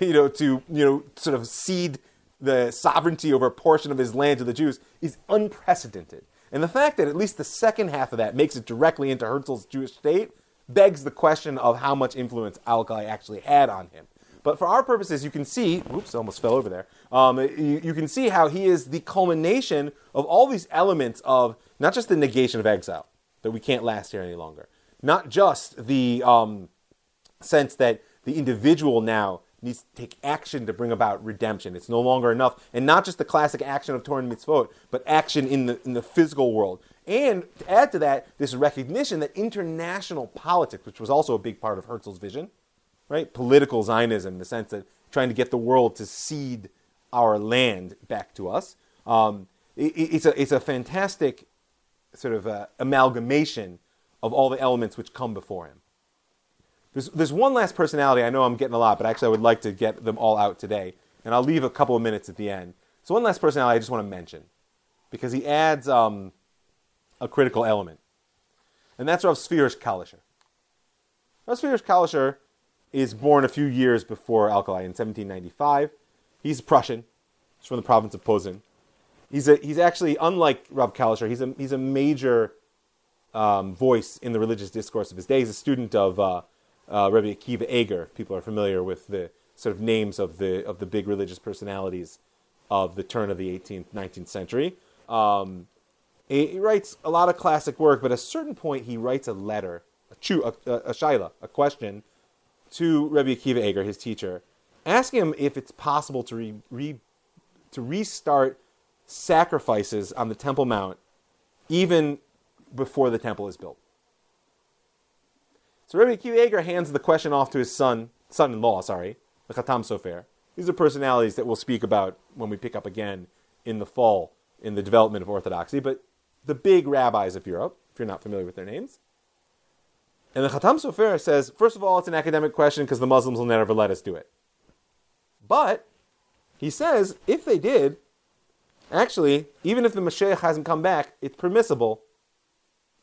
Speaker 1: you know, to you know sort of cede the sovereignty over a portion of his land to the Jews is unprecedented. And the fact that at least the second half of that makes it directly into Herzl's Jewish state begs the question of how much influence Alkalai actually had on him. But for our purposes, you can see, oops, almost fell over there. Um, you, you, can see how he is the culmination of all these elements of not just the negation of exile, that we can't last here any longer, not just the um, sense that the individual now needs to take action to bring about redemption. It's no longer enough, and not just the classic action of Torah and mitzvot, but action in the in the physical world. And to add to that, this recognition that international politics, which was also a big part of Herzl's vision, right? Political Zionism, the sense that trying to get the world to cede our land back to us. Um, it, it's, a, it's a fantastic sort of uh, amalgamation of all the elements which come before him. There's, there's one last personality. I know I'm getting a lot, but actually I would like to get them all out today. And I'll leave a couple of minutes at the end. So one last personality I just want to mention because he adds um, a critical element. And that's Rav Tzvi Hirsch Kalischer. Rav Tzvi Hirsch Kalischer is born a few years before Alkalai in 1795. He's Prussian. He's from the province of Posen. He's, a, he's actually, unlike Rav Kalischer, he's a, he's a major um, voice in the religious discourse of his day. He's a student of uh, uh, Rabbi Akiva Eger. People are familiar with the sort of names of the, of the big religious personalities of the turn of the 18th, 19th century. Um, he, he, writes a lot of classic work, but at a certain point he writes a letter, a, chu, a, a, a shaila, a question to Rabbi Akiva Eger, his teacher, asking him if it's possible to, re, re, to restart sacrifices on the Temple Mount even before the temple is built. So Rabbi Akiva Eger hands the question off to his son, son-in-law, sorry, the Khatam Sofer. These are personalities that we'll speak about when we pick up again in the fall in the development of Orthodoxy, but the big rabbis of Europe, if you're not familiar with their names. And the Khatam Sofer says, first of all, it's an academic question because the Muslims will never let us do it. But he says, if they did, actually, even if the Mashiach hasn't come back, it's permissible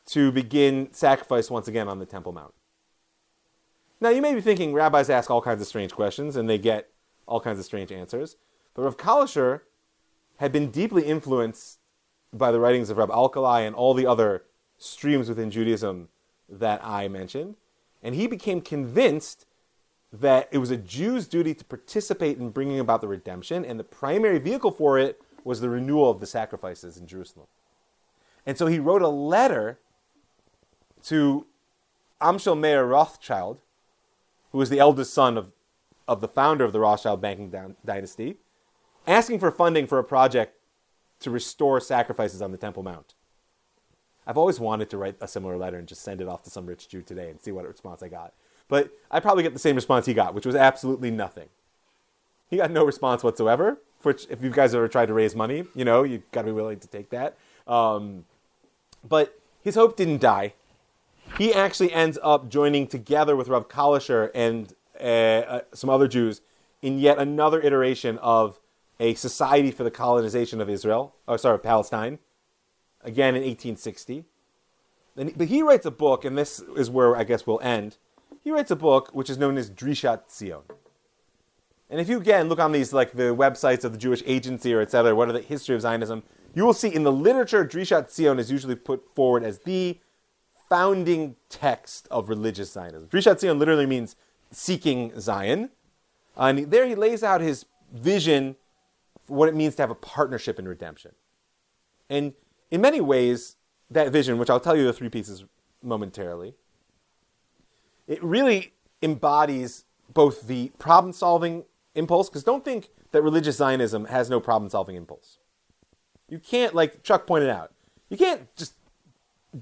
Speaker 1: to begin sacrifice once again on the Temple Mount. Now, you may be thinking rabbis ask all kinds of strange questions and they get all kinds of strange answers. But Rav Kalischer had been deeply influenced by the writings of Rav Alkalai and all the other streams within Judaism that I mentioned, and he became convinced that it was a Jew's duty to participate in bringing about the redemption, and the primary vehicle for it was the renewal of the sacrifices in Jerusalem. And so he wrote a letter to Amshel Meir Rothschild, who was the eldest son of, of the founder of the Rothschild banking dynasty, asking for funding for a project to restore sacrifices on the Temple Mount. I've always wanted to write a similar letter and just send it off to some rich Jew today and see what response I got. But I probably get the same response he got, which was absolutely nothing. He got no response whatsoever. Which, if you guys ever tried to raise money, you know you've got to be willing to take that. Um, but his hope didn't die. He actually ends up joining together with Rav Kalischer and uh, uh, some other Jews in yet another iteration of a society for the colonization of Israel, or sorry, Palestine, again in 1860. but he writes a book, and this is where I guess we'll end. He writes a book which is known as Drishat Zion. And if you again look on these like the websites of the Jewish Agency or etc., what are the history of Zionism, you will see in the literature Drishat Zion is usually put forward as the founding text of religious Zionism. Drishat Zion literally means seeking Zion. And there he lays out his vision for what it means to have a partnership in redemption. And in many ways, that vision, which I'll tell you the three pieces momentarily, it really embodies both the problem solving impulse, because don't think that religious Zionism has no problem solving impulse. You can't, like Chuck pointed out, you can't just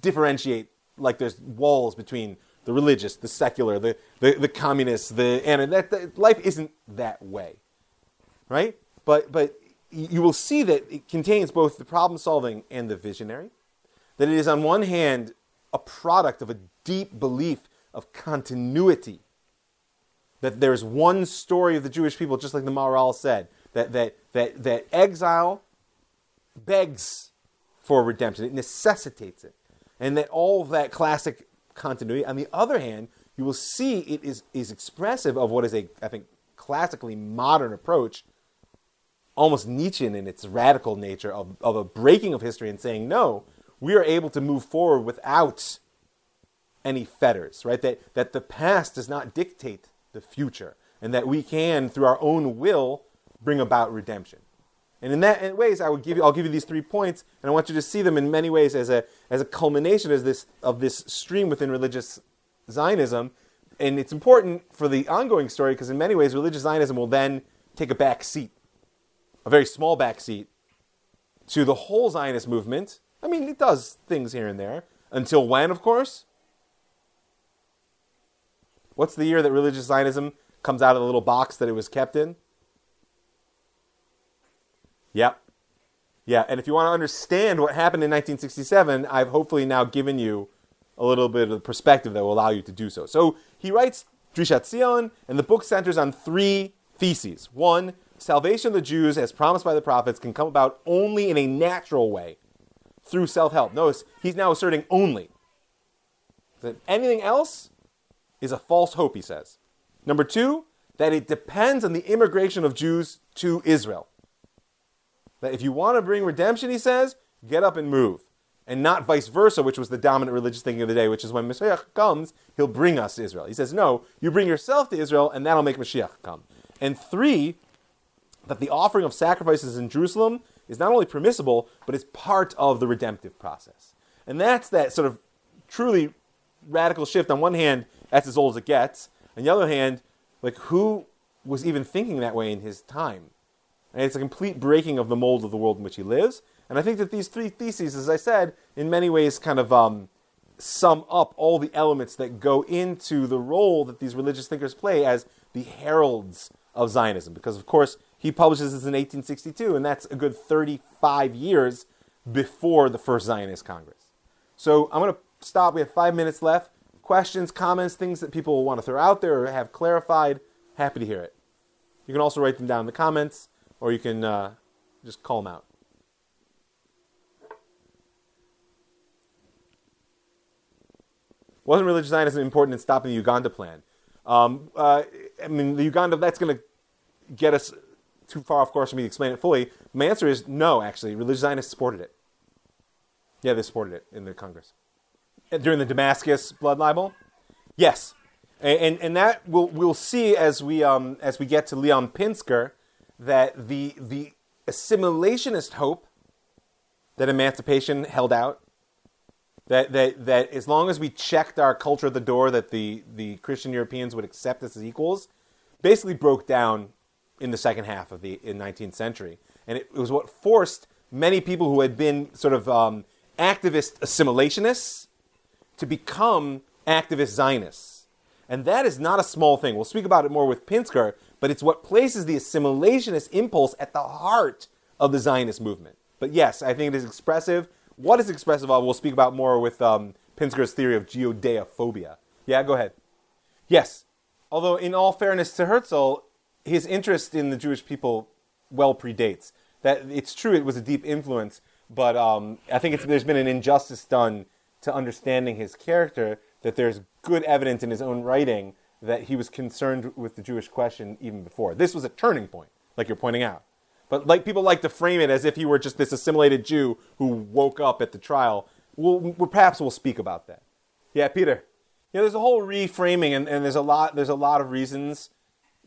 Speaker 1: differentiate like there's walls between the religious, the secular, the, the, the communists, the and that, that life isn't that way, right? But but you will see that it contains both the problem solving and the visionary. That it is on one hand a product of a deep belief of continuity. That there's one story of the Jewish people, just like the Maharal said, that that that that exile begs for redemption. It necessitates it. And that all that classic continuity. On the other hand, you will see it is, is expressive of what is a, I think, classically modern approach, almost Nietzschean in its radical nature of, of a breaking of history and saying, no, we are able to move forward without any fetters, right? That, that the past does not dictate the future, and that we can, through our own will, bring about redemption. And in that in ways, I would give you, I'll give you these three points, and I want you to see them in many ways as a, as a culmination as this, of this stream within religious Zionism. And it's important for the ongoing story because in many ways, religious Zionism will then take a back seat, a very small back seat, to the whole Zionist movement. I mean, it does things here and there. Until when, of course? What's the year that religious Zionism comes out of the little box that it was kept in? Yep. Yeah, and if you want to understand what happened in 1967, I've hopefully now given you a little bit of perspective that will allow you to do so. So he writes Drishat Zion, and the book centers on three theses. One, salvation of the Jews, as promised by the prophets, can come about only in a natural way through self help. Notice he's now asserting only. That anything else is a false hope, he says. Number two, that it depends on the immigration of Jews to Israel. That if you want to bring redemption, he says, get up and move. And not vice versa, which was the dominant religious thinking of the day, which is when Messiah comes, he'll bring us to Israel. He says, no, you bring yourself to Israel, and that'll make Mashiach come. And three, that the offering of sacrifices in Jerusalem is not only permissible, but is part of the redemptive process. And that's that sort of truly radical shift. On one hand, that's as old as it gets. On the other hand, like who was even thinking that way in his time? And it's a complete breaking of the mold of the world in which he lives. And I think that these three theses, as I said, in many ways kind of um, sum up all the elements that go into the role that these religious thinkers play as the heralds of Zionism. Because, of course, he publishes this in 1862, and that's a good 35 years before the first Zionist Congress. So I'm going to stop. We have five minutes left. Questions, comments, things that people will want to throw out there or have clarified. Happy to hear it. You can also write them down in the comments or you can uh, just call them out. Wasn't religious Zionism important in stopping the Uganda plan? Um, uh, I mean, the Uganda, that's going to get us too far of course for me to explain it fully. My answer is no, actually. Religious Zionists supported it. Yeah, they supported it in the Congress. During the Damascus blood libel? Yes. And, and, and that we'll, we'll see as we, um, as we get to Leon Pinsker that the, the assimilationist hope that emancipation held out, that, that, that as long as we checked our culture at the door that the, the Christian Europeans would accept us as equals, basically broke down in the second half of the in 19th century. And it, it was what forced many people who had been sort of um, activist assimilationists to become activist Zionists. And that is not a small thing. We'll speak about it more with Pinsker, but it's what places the assimilationist impulse at the heart of the Zionist movement. But yes, I think it is expressive. What is expressive of, we'll speak about more with um, Pinsker's theory of Judeophobia. Yeah, go ahead. Yes. Although, in all fairness to Herzl, his interest in the Jewish people well predates. That it's true, it was a deep influence, but um, I think there's been an injustice done to understanding his character. That there's good evidence in his own writing that he was concerned with the Jewish question even before. This was a turning point, like you're pointing out. But like people like to frame it as if he were just this assimilated Jew who woke up at the trial. We'll, we'll perhaps we'll speak about that. Yeah, Peter. Yeah, there's a whole reframing, and, and there's a lot. There's a lot of reasons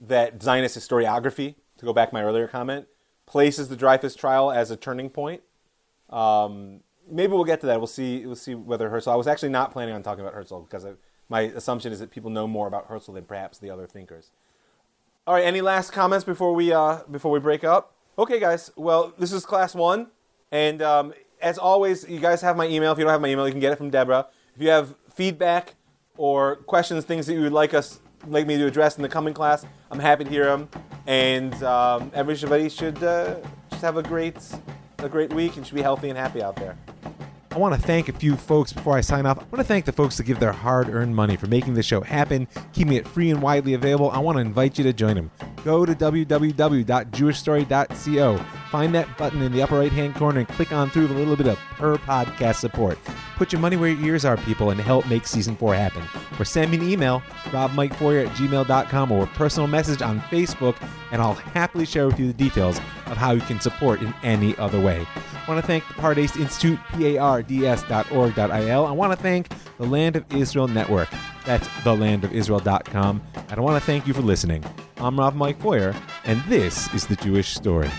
Speaker 1: that Zionist historiography, to go back my earlier comment, places the Dreyfus trial as a turning point. Um, maybe we'll get to that. We'll see. We'll see whether Herzl. I was actually not planning on talking about Herzl because I my assumption is that people know more about Herzl than perhaps the other thinkers. All right, any last comments before we uh, before we break up? Okay, guys. Well, this is class one, and um, as always, you guys have my email. If you don't have my email, you can get it from Deborah. If you have feedback, or questions, things that you would like us, like me to address in the coming class, I'm happy to hear them. And um, everybody should uh, just have a great, a great week and should be healthy and happy out there.
Speaker 2: I want to thank a few folks before I sign off. I want to thank the folks that give their hard earned money for making this show happen, keeping it free and widely available. I want to invite you to join them. Go to www.jewishstory.co, find that button in the upper right hand corner, and click on through the little bit of per podcast support. Put your money where your ears are, people, and help make season four happen. Or send me an email, robmikefoyer at gmail.com, or a personal message on Facebook, and I'll happily share with you the details of how you can support in any other way. I want to thank the Pardes Institute, P-A-R-D-S dot org pardes.org.il. I want to thank the Land of Israel Network. That's thelandofisrael.com. And I want to thank you for listening. I'm Rav Mike Boyer, and this is The Jewish Story.